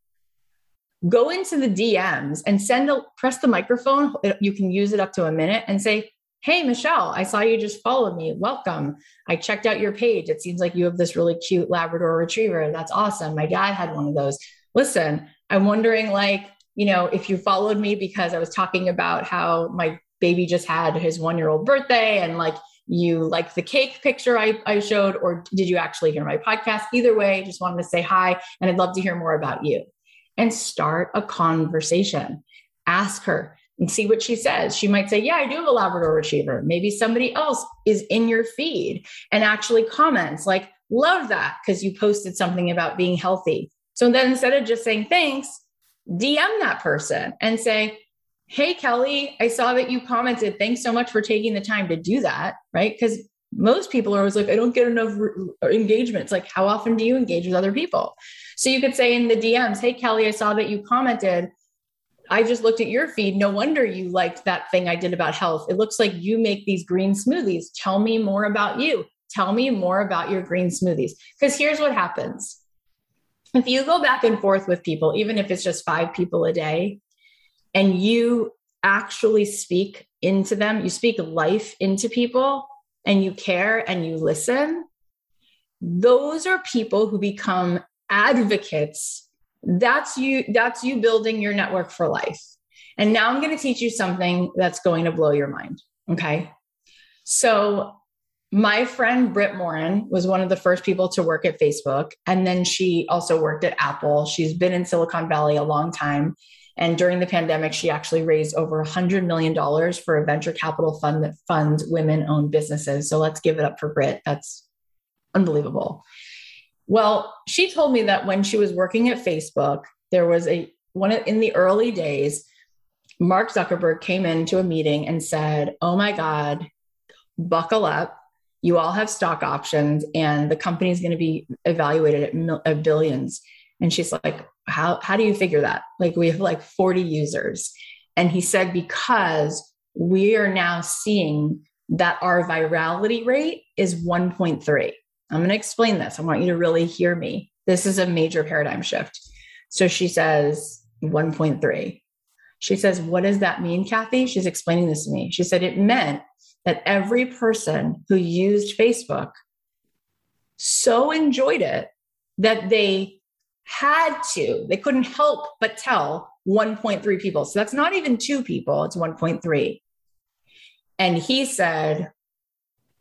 go into the DMs and send a press the microphone. You can use it up to a minute and say, Hey, Michelle, I saw you just followed me. Welcome. I checked out your page. It seems like you have this really cute Labrador retriever. That's awesome. My dad had one of those. Listen, I'm wondering, like, you know, if you followed me because I was talking about how my baby just had his one year old birthday and like you like the cake picture I, I showed, or did you actually hear my podcast? Either way, just wanted to say hi and I'd love to hear more about you and start a conversation. Ask her, and see what she says. She might say, Yeah, I do have a Labrador retriever. Maybe somebody else is in your feed and actually comments, like, Love that because you posted something about being healthy. So then instead of just saying thanks, DM that person and say, Hey, Kelly, I saw that you commented. Thanks so much for taking the time to do that. Right. Because most people are always like, I don't get enough re- engagement. It's like, how often do you engage with other people? So you could say in the DMs, Hey, Kelly, I saw that you commented. I just looked at your feed. No wonder you liked that thing I did about health. It looks like you make these green smoothies. Tell me more about you. Tell me more about your green smoothies. Because here's what happens if you go back and forth with people, even if it's just five people a day, and you actually speak into them, you speak life into people, and you care and you listen, those are people who become advocates that's you that's you building your network for life and now i'm going to teach you something that's going to blow your mind okay so my friend Britt Morin was one of the first people to work at Facebook. And then she also worked at Apple. She's been in Silicon Valley a long time. And during the pandemic, she actually raised over $100 million for a venture capital fund that funds women owned businesses. So let's give it up for Britt. That's unbelievable. Well, she told me that when she was working at Facebook, there was a one in the early days, Mark Zuckerberg came into a meeting and said, Oh my God, buckle up. You all have stock options, and the company is going to be evaluated at, mil- at billions. And she's like, how, how do you figure that? Like, we have like 40 users. And he said, Because we are now seeing that our virality rate is 1.3. I'm going to explain this. I want you to really hear me. This is a major paradigm shift. So she says 1.3. She says, What does that mean, Cathy? She's explaining this to me. She said, It meant that every person who used Facebook so enjoyed it that they had to, they couldn't help but tell 1.3 people. So that's not even two people, it's 1.3. And he said,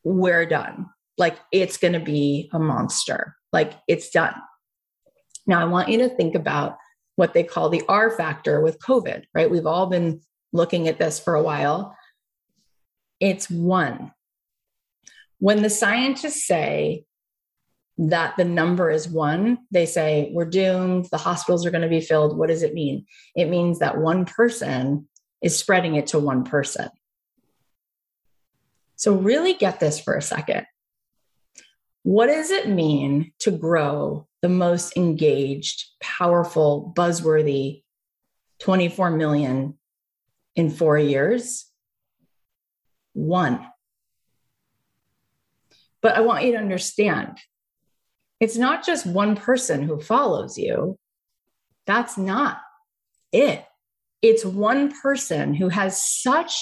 We're done like it's going to be a monster. Like it's done. Now, I want you to think about what they call the R factor with COVID, right? We've all been looking at this for a while. It's one. When the scientists say that the number is one, they say we're doomed, the hospitals are going to be filled. What does it mean? It means that one person is spreading it to one person. So, really get this for a second. What does it mean to grow the most engaged, powerful, buzzworthy 24 million in four years? One. But I want you to understand it's not just one person who follows you. That's not it. It's one person who has such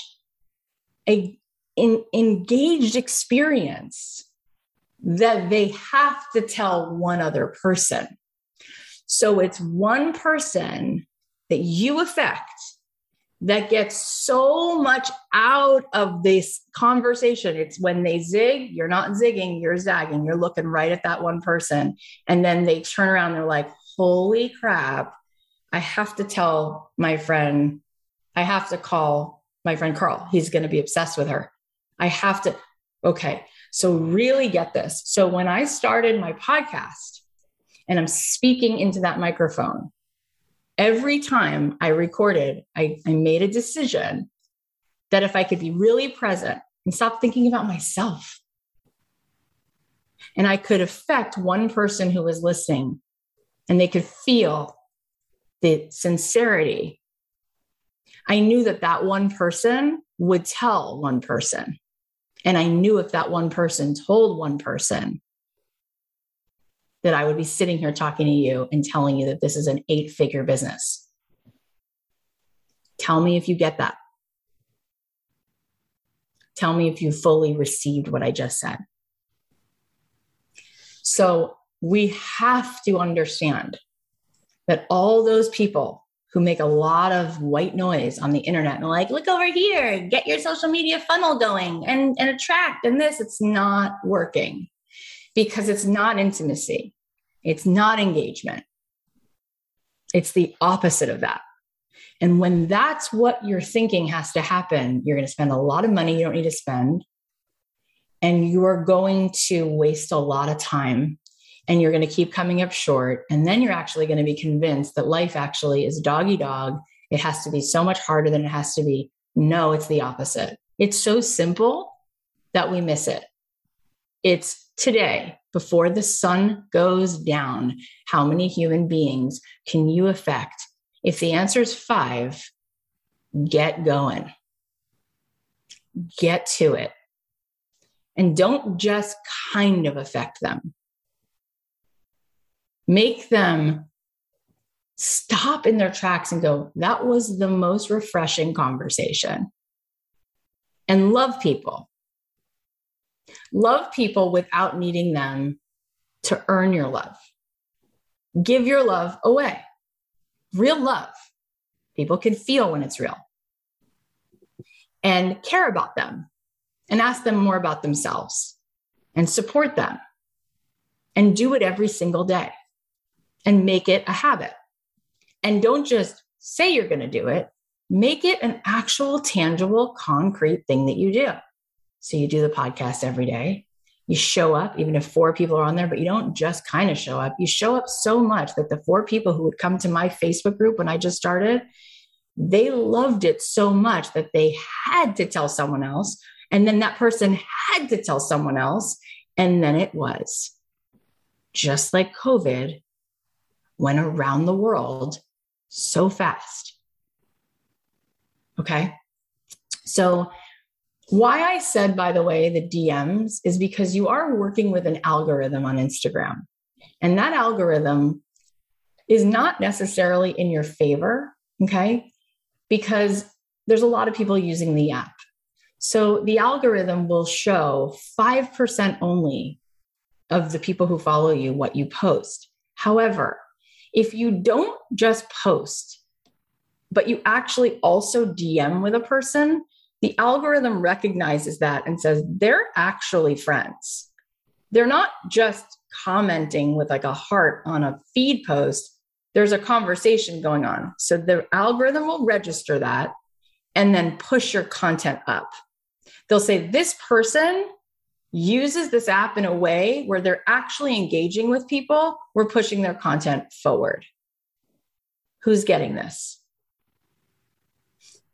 a in, engaged experience that they have to tell one other person. So it's one person that you affect that gets so much out of this conversation. It's when they zig, you're not zigging, you're zagging. You're looking right at that one person. And then they turn around, they're like, holy crap, I have to tell my friend, I have to call my friend Carl. He's going to be obsessed with her. I have to, okay. So, really get this. So, when I started my podcast and I'm speaking into that microphone, every time I recorded, I, I made a decision that if I could be really present and stop thinking about myself, and I could affect one person who was listening and they could feel the sincerity, I knew that that one person would tell one person. And I knew if that one person told one person, that I would be sitting here talking to you and telling you that this is an eight figure business. Tell me if you get that. Tell me if you fully received what I just said. So we have to understand that all those people who make a lot of white noise on the internet and like, look over here, get your social media funnel going and, and attract and this, it's not working because it's not intimacy, it's not engagement. It's the opposite of that. And when that's what you're thinking has to happen, you're going to spend a lot of money you don't need to spend. And you're going to waste a lot of time and you're going to keep coming up short. And then you're actually going to be convinced that life actually is doggy dog. It has to be so much harder than it has to be. No, it's the opposite. It's so simple that we miss it. It's today, before the sun goes down, how many human beings can you affect? If the answer is five, get going, get to it. And don't just kind of affect them. Make them stop in their tracks and go, that was the most refreshing conversation. And love people Love people without needing them to earn your love. Give your love away. Real love. People can feel when it's real. And care about them and ask them more about themselves and support them and do it every single day and make it a habit. And don't just say you're going to do it, make it an actual, tangible, concrete thing that you do. So you do the podcast every day. You show up, even if four people are on there, but you don't just kind of show up. You show up so much that the four people who would come to my Facebook group when I just started, they loved it so much that they had to tell someone else. And then that person had to tell someone else. And then it was just like COVID went around the world so fast. Okay. So why I said, by the way, the DMs is because you are working with an algorithm on Instagram. And that algorithm is not necessarily in your favor, okay? Because there's a lot of people using the app. So the algorithm will show 5% only of the people who follow you what you post. However, if you don't just post, but you actually also DM with a person, the algorithm recognizes that and says they're actually friends. They're not just commenting with like a heart on a feed post. There's a conversation going on. So the algorithm will register that and then push your content up. They'll say this person uses this app in a way where they're actually engaging with people. We're pushing their content forward. Who's getting this?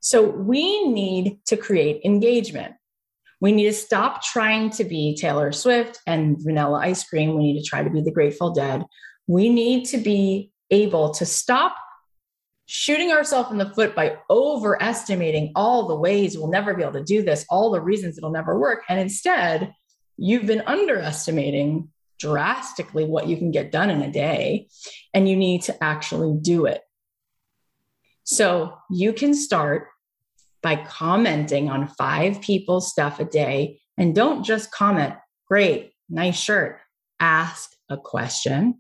So we need to create engagement. We need to stop trying to be Taylor Swift and vanilla ice cream. We need to try to be the Grateful Dead. We need to be able to stop shooting ourselves in the foot by overestimating all the ways we'll never be able to do this, all the reasons it'll never work. And instead, you've been underestimating drastically what you can get done in a day, and you need to actually do it. So you can start by commenting on five people's stuff a day. And don't just comment, great, nice shirt. Ask a question.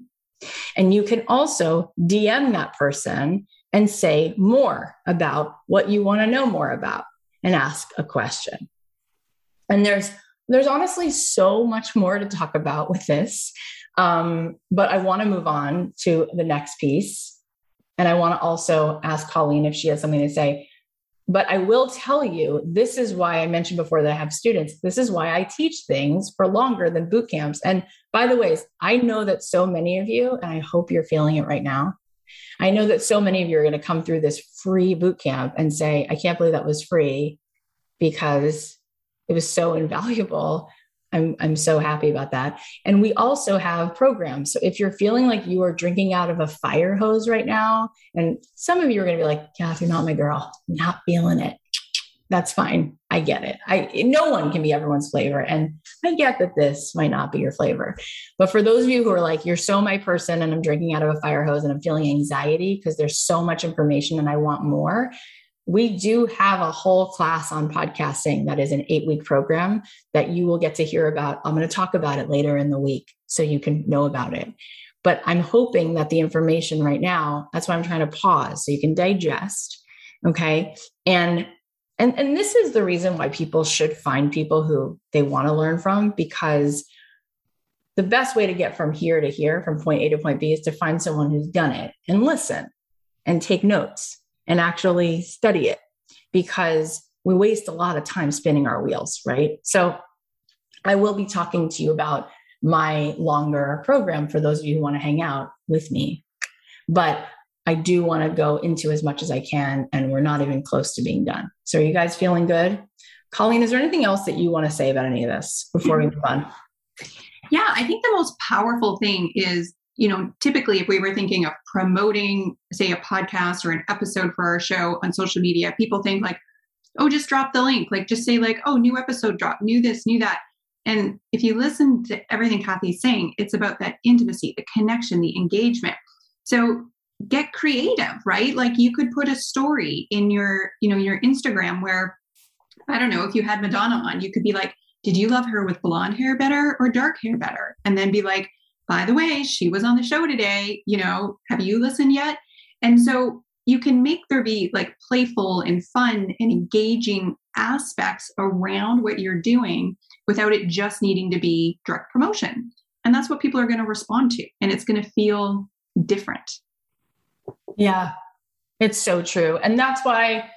And you can also DM that person and say more about what you want to know more about and ask a question. And there's there's honestly so much more to talk about with this. Um, but I want to move on to the next piece. And I want to also ask Colleen if she has something to say. But I will tell you, this is why I mentioned before that I have students. This is why I teach things for longer than boot camps. And by the way, I know that so many of you, and I hope you're feeling it right now. I know that so many of you are going to come through this free boot camp and say, I can't believe that was free because it was so invaluable. I'm, I'm so happy about that. And we also have programs. So if you're feeling like you are drinking out of a fire hose right now, and some of you are going to be like, Cath, you're not my girl, not feeling it. That's fine. I get it. I no one can be everyone's flavor. And I get that this might not be your flavor. But for those of you who are like, you're so my person and I'm drinking out of a fire hose and I'm feeling anxiety because there's so much information and I want more, we do have a whole class on podcasting that is an eight week program that you will get to hear about. I'm going to talk about it later in the week so you can know about it. But I'm hoping that the information right now, that's why I'm trying to pause so you can digest. Okay. And and and this is the reason why people should find people who they want to learn from because the best way to get from here to here from point A to point B is to find someone who's done it and listen and take notes and actually study it because we waste a lot of time spinning our wheels, right? So I will be talking to you about my longer program for those of you who want to hang out with me. But I do want to go into as much as I can, and we're not even close to being done. So, are you guys feeling good? Colleen, is there anything else that you want to say about any of this before we move on? Yeah, I think the most powerful thing is you know, typically if we were thinking of promoting, say, a podcast or an episode for our show on social media, people think like, oh, just drop the link. Like, just say, like, oh, new episode drop, new this, new that. And if you listen to everything Cathy's saying, it's about that intimacy, the connection, the engagement. So get creative, right? Like you could put a story in your, you know, your Instagram where, I don't know, if you had Madonna on, you could be like, did you love her with blonde hair better or dark hair better? And then be like, by the way, she was on the show today. You know, have you listened yet? And so you can make there be like playful and fun and engaging aspects around what you're doing without it just needing to be direct promotion. And that's what people are going to respond to. And it's going to feel different. Yeah, it's so true. And that's why,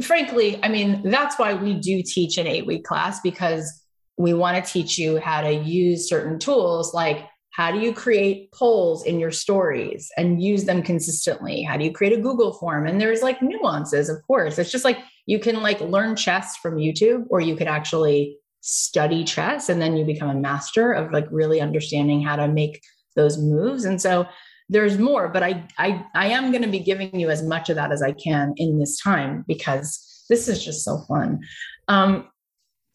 frankly, I mean, that's why we do teach an eight week class because we want to teach you how to use certain tools like how do you create polls in your stories and use them consistently? How do you create a Google form? And there's like nuances, of course. It's just like you can like learn chess from YouTube or you could actually study chess and then you become a master of like really understanding how to make those moves. And so there's more, but I I I am going to be giving you as much of that as I can in this time because this is just so fun. Um,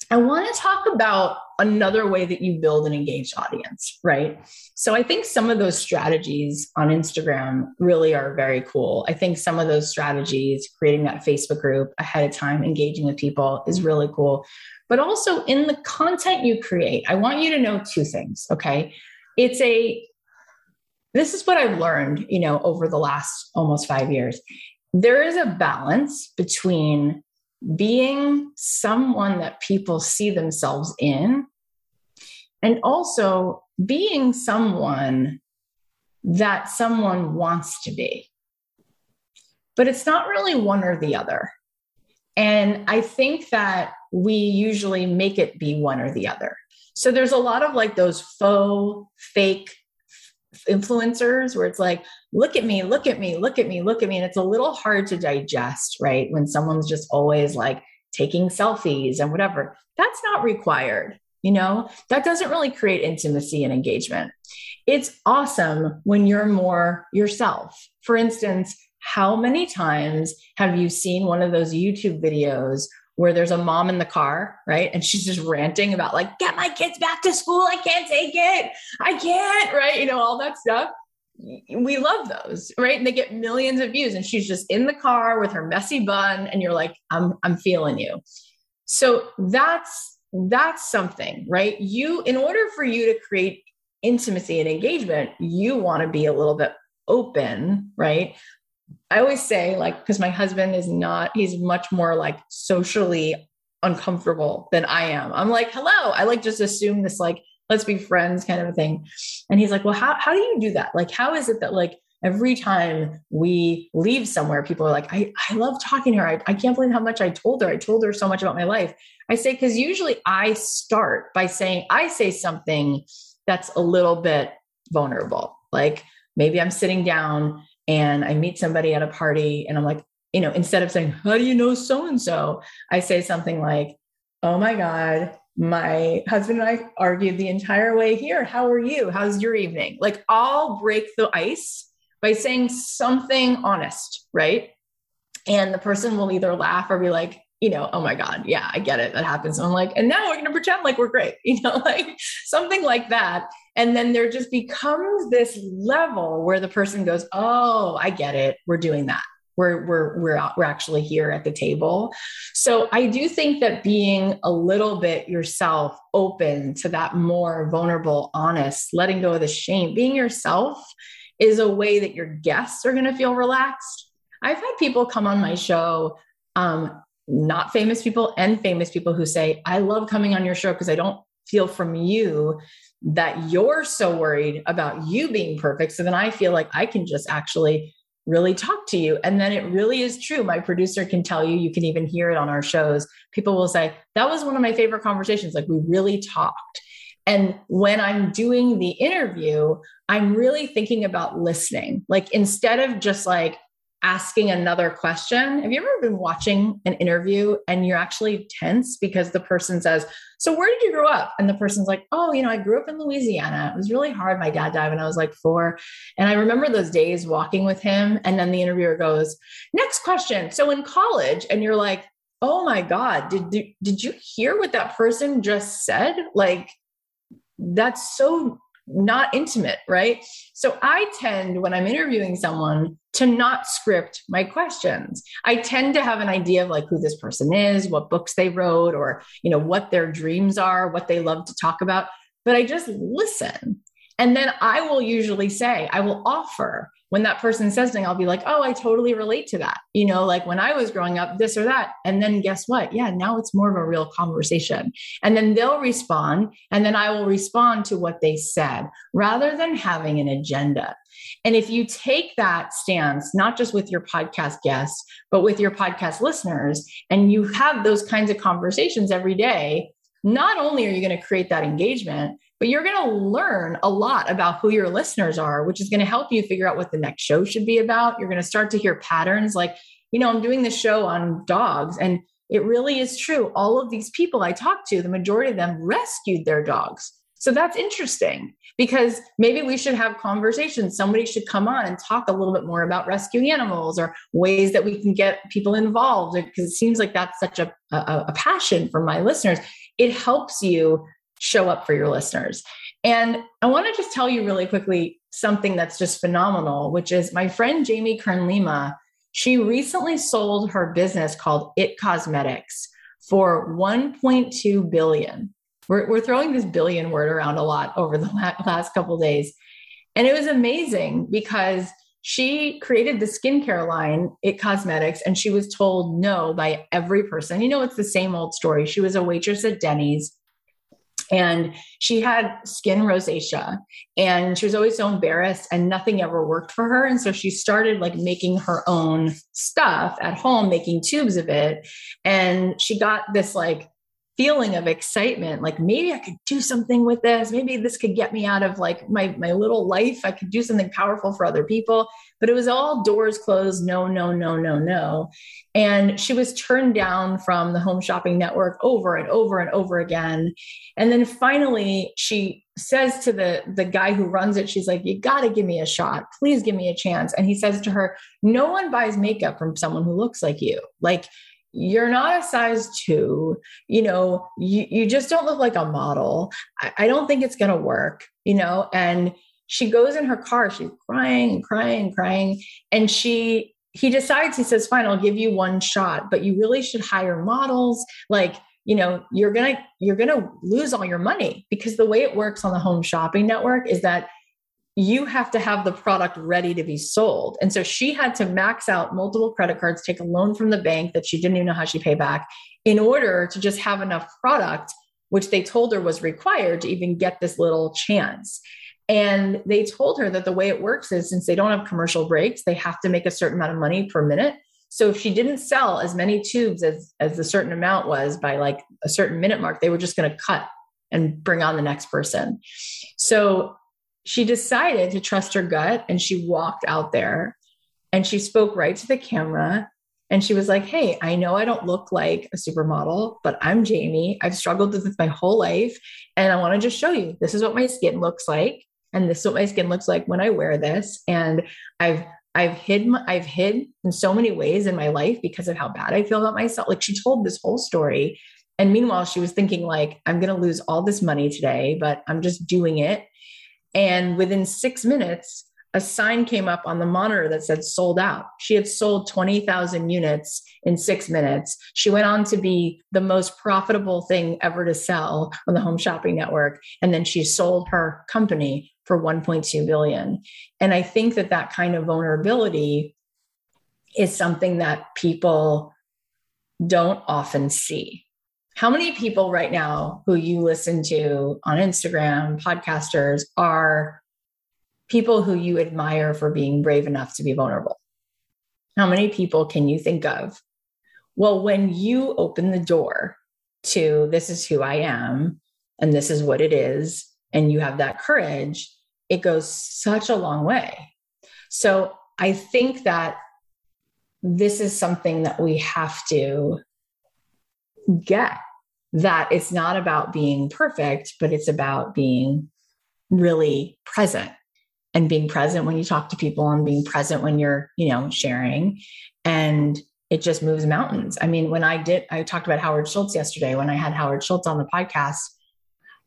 I want to talk about another way that you build an engaged audience, right? So I think some of those strategies on Instagram really are very cool. I think some of those strategies, creating that Facebook group ahead of time, engaging with people is really cool. But also in the content you create, I want you to know two things, okay? It's a this is what I've learned, you know, over the last almost 5 years. There is a balance between being someone that people see themselves in, and also being someone that someone wants to be. But it's not really one or the other. And I think that we usually make it be one or the other. So there's a lot of like those faux, fake influencers where it's like, look at me, look at me, look at me, look at me. And it's a little hard to digest, right? When someone's just always like taking selfies and whatever. That's not required. You know, that doesn't really create intimacy and engagement. It's awesome when you're more yourself. For instance, how many times have you seen one of those YouTube videos where there's a mom in the car, right? And she's just ranting about like, get my kids back to school. I can't take it. I can't, right? You know, all that stuff. We love those, right? And they get millions of views. And she's just in the car with her messy bun, and you're like, I'm I'm feeling you. So that's that's something, right? You, in order for you to create intimacy and engagement, you want to be a little bit open, right? I always say, like, because my husband is not, he's much more like socially uncomfortable than I am. I'm like, hello. I like just assume this, like, let's be friends kind of a thing. And he's like, well, how, how do you do that? Like, how is it that, like, every time we leave somewhere, people are like, I, I love talking to her. I, I can't believe how much I told her. I told her so much about my life. I say, because usually I start by saying, I say something that's a little bit vulnerable. Like maybe I'm sitting down and I meet somebody at a party and I'm like, you know, instead of saying, How do you know so and so? I say something like, Oh my God, my husband and I argued the entire way here. How are you? How's your evening? Like, I'll break the ice by saying something honest, right? And the person will either laugh or be like, you know, oh my God, yeah, I get it. That happens. I'm like, and now we're going to pretend like we're great, [laughs] you know, like something like that. And then there just becomes this level where the person goes, oh, I get it. We're doing that. We're, we're, we're, we're actually here at the table. So I do think that being a little bit yourself open to that more vulnerable, honest, letting go of the shame, being yourself is a way that your guests are going to feel relaxed. I've had people come on my show um, not famous people and famous people who say, I love coming on your show because I don't feel from you that you're so worried about you being perfect. So then I feel like I can just actually really talk to you. And then it really is true. My producer can tell you, you can even hear it on our shows. People will say, That was one of my favorite conversations. Like we really talked. And when I'm doing the interview, I'm really thinking about listening. Like instead of just like, asking another question. Have you ever been watching an interview and you're actually tense because the person says, So, where did you grow up? And the person's like, Oh, you know, I grew up in Louisiana. It was really hard. My dad died when I was like four. And I remember those days walking with him. And then the interviewer goes, Next question. So, in college, and you're like, Oh my God, did, did, did you hear what that person just said? Like, that's so not intimate, right? So I tend, when I'm interviewing someone, to not script my questions. I tend to have an idea of like who this person is, what books they wrote, or you know what their dreams are, what they love to talk about. But I just listen. And then I will usually say, I will offer when that person says something, I'll be like, oh, I totally relate to that. You know, like when I was growing up, this or that. And then guess what? Yeah, now it's more of a real conversation. And then they'll respond, and then I will respond to what they said rather than having an agenda. And if you take that stance, not just with your podcast guests, but with your podcast listeners, and you have those kinds of conversations every day, not only are you going to create that engagement, but you're going to learn a lot about who your listeners are, which is going to help you figure out what the next show should be about. You're going to start to hear patterns like, you know, I'm doing this show on dogs, and it really is true. All of these people I talked to, the majority of them rescued their dogs. So that's interesting because maybe we should have conversations. Somebody should come on and talk a little bit more about rescuing animals or ways that we can get people involved because it seems like that's such a, a, a passion for my listeners. It helps you show up for your listeners. And I want to just tell you really quickly something that's just phenomenal, which is my friend Jamie Kern Lima. She recently sold her business called It Cosmetics for 1.2 billion. We're, we're throwing this billion word around a lot over the [laughs] last couple days. And it was amazing because she created the skincare line, It Cosmetics, and she was told no by every person. You know, it's the same old story. She was a waitress at Denny's and she had skin rosacea and she was always so embarrassed and nothing ever worked for her. And so she started like making her own stuff at home making tubes of it. And she got this like feeling of excitement like maybe i could do something with this. Maybe this could get me out of like my my little life. I could do something powerful for other people. But it was all doors closed no no no no no. And she was turned down from the home shopping network over and over and over again. And then finally she says to the the guy who runs it she's like you got to give me a shot. Please give me a chance. And he says to her no one buys makeup from someone who looks like you. Like you're not a size two. You know you, you just don't look like a model. I, I don't think it's going to work you know? And she goes in her car she's crying crying crying. And she he decides he says fine i'll give you one shot but you really should hire models. Like you know you're gonna you're gonna lose all your money because the way it works on the home shopping network is that you have to have the product ready to be sold. And so she had to max out multiple credit cards take a loan from the bank that she didn't even know how she pay back in order to just have enough product which they told her was required to even get this little chance. And they told her that the way it works is since they don't have commercial breaks they have to make a certain amount of money per minute. So if she didn't sell as many tubes as as the certain amount was by like a certain minute mark, they were just going to cut and bring on the next person. So she decided to trust her gut and she walked out there and she spoke right to the camera and she was like, Hey, I know I don't look like a supermodel, but I'm Jamie. I've struggled with this my whole life. And I want to just show you this is what my skin looks like. And this is what my skin looks like when I wear this. And I've I've hid I've hid in so many ways in my life because of how bad I feel about myself. Like she told this whole story. And meanwhile, she was thinking like, I'm to lose all this money today, but I'm just doing it. And within six minutes, a sign came up on the monitor that said sold out. She had sold 20,000 units in six minutes. She went on to be the most profitable thing ever to sell on the home shopping network. And then she sold her company for 1.2 billion. And I think that that kind of vulnerability is something that people don't often see. How many people right now who you listen to on Instagram, podcasters, are people who you admire for being brave enough to be vulnerable? How many people can you think of? Well, when you open the door to this is who I am and this is what it is, and you have that courage, it goes such a long way. So I think that this is something that we have to get that it's not about being perfect, but it's about being really present and being present when you talk to people and being present when you're, you know, sharing. And it just moves mountains. I mean, when I did, I talked about Howard Schultz yesterday. When I had Howard Schultz on the podcast,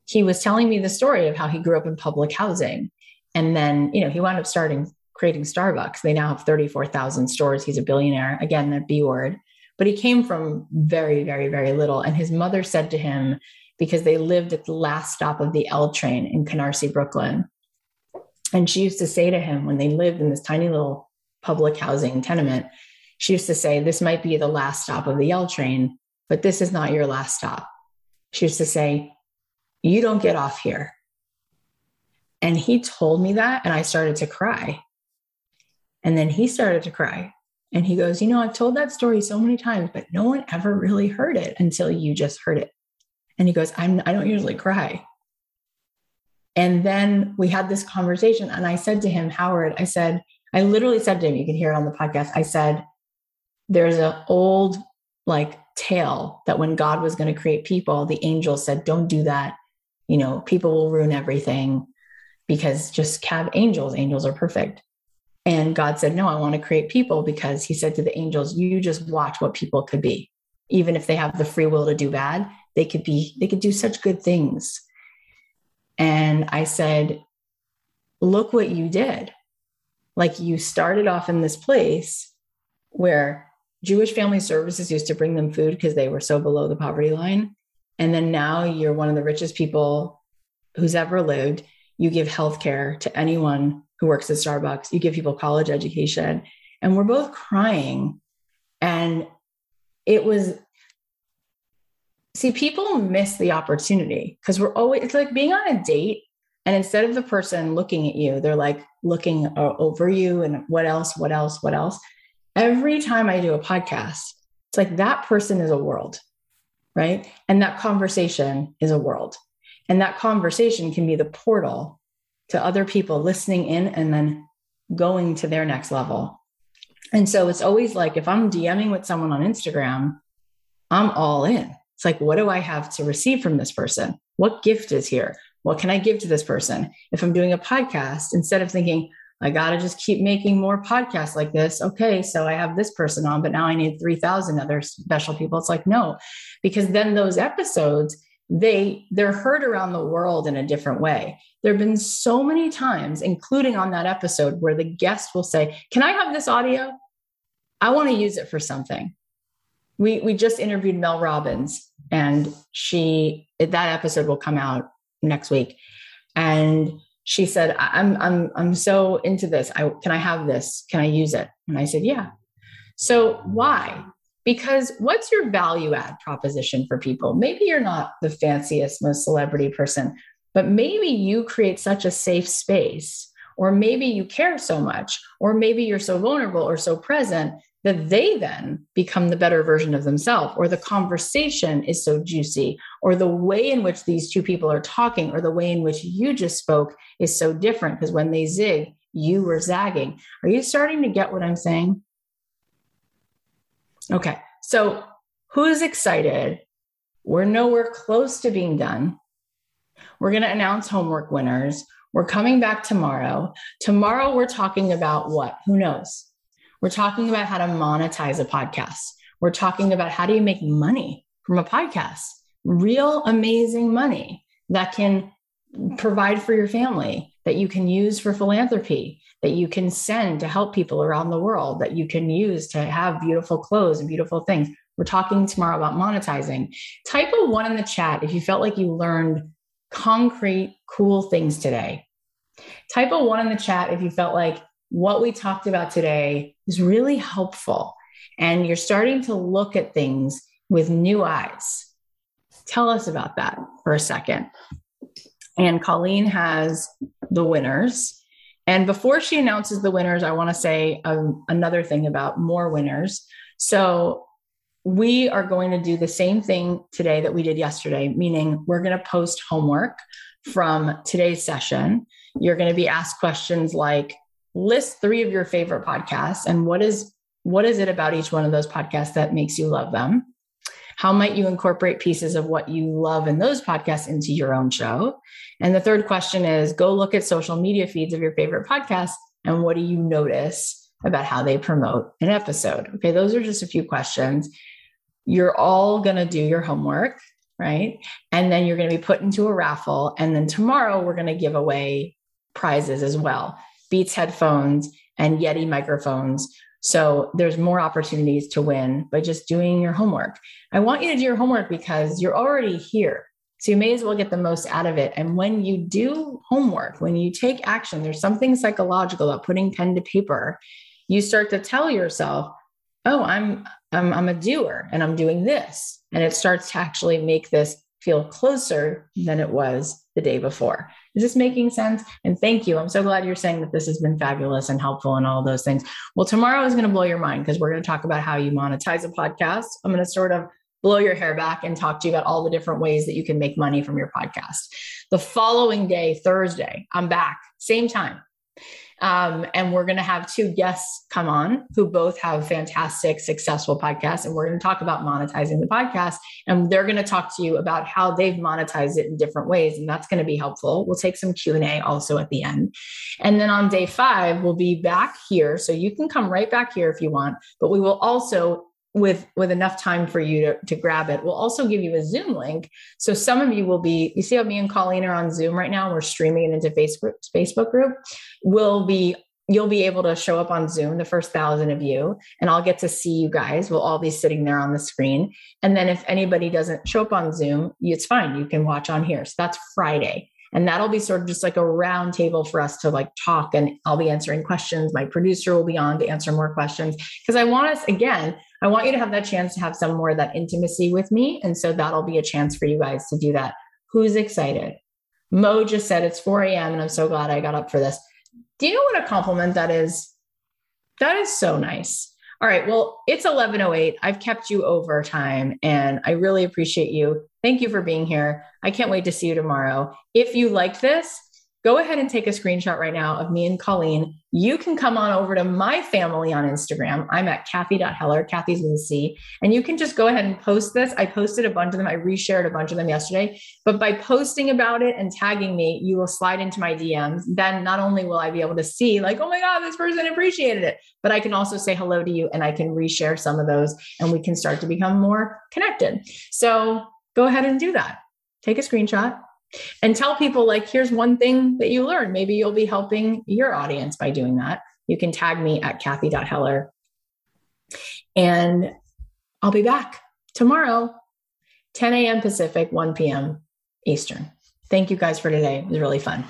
he was telling me the story of how he grew up in public housing. And then, you know, he wound up starting creating Starbucks. They now have 34,000 stores. He's a billionaire. Again, that B word. But he came from very, very, very little. And his mother said to him, because they lived at the last stop of the L train in Canarsie, Brooklyn. And she used to say to him when they lived in this tiny little public housing tenement, she used to say, This might be the last stop of the L train, but this is not your last stop. She used to say, you don't get off here. And he told me that, and I started to cry. And then he started to cry. And he goes, You know, I've told that story so many times, but no one ever really heard it until you just heard it. And he goes, I'm, I don't usually cry. And then we had this conversation. And I said to him, Howard, I said, I literally said to him, you can hear it on the podcast. I said, there's an old like tale that when God was going to create people, the angel said, Don't do that you know, people will ruin everything because just have angels. Angels are perfect. And God said, No, I want to create people because He said to the angels, You just watch what people could be. Even if they have the free will to do bad, they could be, they could do such good things. And I said, Look what you did. Like you started off in this place where Jewish Family Services used to bring them food because they were so below the poverty line. And then now you're one of the richest people who's ever lived. You give healthcare to anyone who works at Starbucks. You give people college education. And we're both crying. And it was, see, people miss the opportunity because we're always, it's like being on a date. And instead of the person looking at you, they're like looking over you and what else, what else, what else. Every time I do a podcast, it's like that person is a world right? And that conversation is a world. And that conversation can be the portal to other people listening in and then going to their next level. And so it's always like if I'm DMing with someone on Instagram, I'm all in. It's like, what do I have to receive from this person? What gift is here? What can I give to this person? If I'm doing a podcast, instead of thinking, I got to just keep making more podcasts like this. Okay, so I have this person on, but now I need 3,000 other special people. It's like, no, because then those episodes, they they're heard around the world in a different way. There have been so many times, including on that episode, where the guest will say, Can I have this audio? I want to use it for something. We we just interviewed Mel Robbins and she that episode will come out next week. And she said, I'm I'm I'm so into this. I can I have this? Can I use it? And I said, Yeah. So why? Because what's your value add proposition for people? Maybe you're not the fanciest, most celebrity person, but maybe you create such a safe space, or maybe you care so much, or maybe you're so vulnerable or so present that they then become the better version of themselves, or the conversation is so juicy, or the way in which these two people are talking, or the way in which you just spoke is so different because when they zig, you were zagging. Are you starting to get what I'm saying? Okay, so who's excited? We're nowhere close to being done. We're going to announce homework winners. We're coming back tomorrow. Tomorrow, we're talking about what? Who knows? We're talking about how to monetize a podcast. We're talking about how do you make money from a podcast, real amazing money that can provide for your family, that you can use for philanthropy, that you can send to help people around the world, that you can use to have beautiful clothes and beautiful things. We're talking tomorrow about monetizing. Type a one in the chat if you felt like you learned concrete, cool things today. Type a one in the chat if you felt like what we talked about today is really helpful and you're starting to look at things with new eyes. Tell us about that for a second. And Colleen has the winners. And before she announces the winners, I want to say um, another thing about more winners. So, we are going to do the same thing today that we did yesterday, meaning we're going to post homework from today's session. You're going to be asked questions like, list three of your favorite podcasts and what is what is it about each one of those podcasts that makes you love them how might you incorporate pieces of what you love in those podcasts into your own show? And the third question is go look at social media feeds of your favorite podcasts and what do you notice about how they promote an episode? Okay those are just a few questions. You're all going to do your homework right? And then you're going to be put into a raffle and then tomorrow we're going to give away prizes as well. Beats headphones, and Yeti microphones. So there's more opportunities to win by just doing your homework. I want you to do your homework because you're already here. So you may as well get the most out of it. And when you do homework, when you take action, there's something psychological about putting pen to paper. You start to tell yourself, "Oh, I'm I'm, I'm a doer, and I'm doing this," and it starts to actually make this feel closer than it was the day before. Is this making sense? And thank you. I'm so glad you're saying that this has been fabulous and helpful and all those things. Well, tomorrow is going to blow your mind because we're going to talk about how you monetize a podcast. I'm going to sort of blow your hair back and talk to you about all the different ways that you can make money from your podcast. The following day, Thursday, I'm back, same time. Um, and we're going to have two guests come on who both have fantastic, successful podcasts. And we're going to talk about monetizing the podcast. And they're going to talk to you about how they've monetized it in different ways. And that's going to be helpful. We'll take some Q&A also at the end. And then on day five, we'll be back here. So you can come right back here if you want, but we will also with with enough time for you to, to grab it. We'll also give you a zoom link. So some of you will be you see how me and colleen are on zoom right now and we're streaming it into facebook facebook group will be you'll be able to show up on zoom the first thousand of you and i'll get to see you guys. We'll all be sitting there on the screen. And then if anybody doesn't show up on zoom it's fine. You can watch on here. So that's friday. And that'll be sort of just like a round table for us to like talk. And i'll be answering questions. My producer will be on to answer more questions. Because i want us again i want you to have that chance to have some more of that intimacy with me and so that'll be a chance for you guys to do that who's excited mo just said it's 4 a.m and i'm so glad i got up for this do you know what a compliment that is that is so nice all right. Well, it's 11:08. I've kept you over time and I really appreciate you. Thank you for being here. I can't wait to see you tomorrow. If you liked this, go ahead and take a screenshot right now of me and Colleen. You can come on over to my family on Instagram. I'm at Cathy.Heller, Cathy's with C. And you can just go ahead and post this. I posted a bunch of them. I reshared a bunch of them yesterday. But by posting about it and tagging me, you will slide into my DMs. Then not only will I be able to see, like, oh my God, this person appreciated it, but I can also say hello to you and I can reshare some of those and we can start to become more connected. So go ahead and do that. Take a screenshot, and tell people like here's one thing that you learned maybe you'll be helping your audience by doing that you can tag me at cathy.heller and i'll be back tomorrow 10 a.m. Pacific, 1 p.m. Eastern. Thank you guys for today. It was really fun.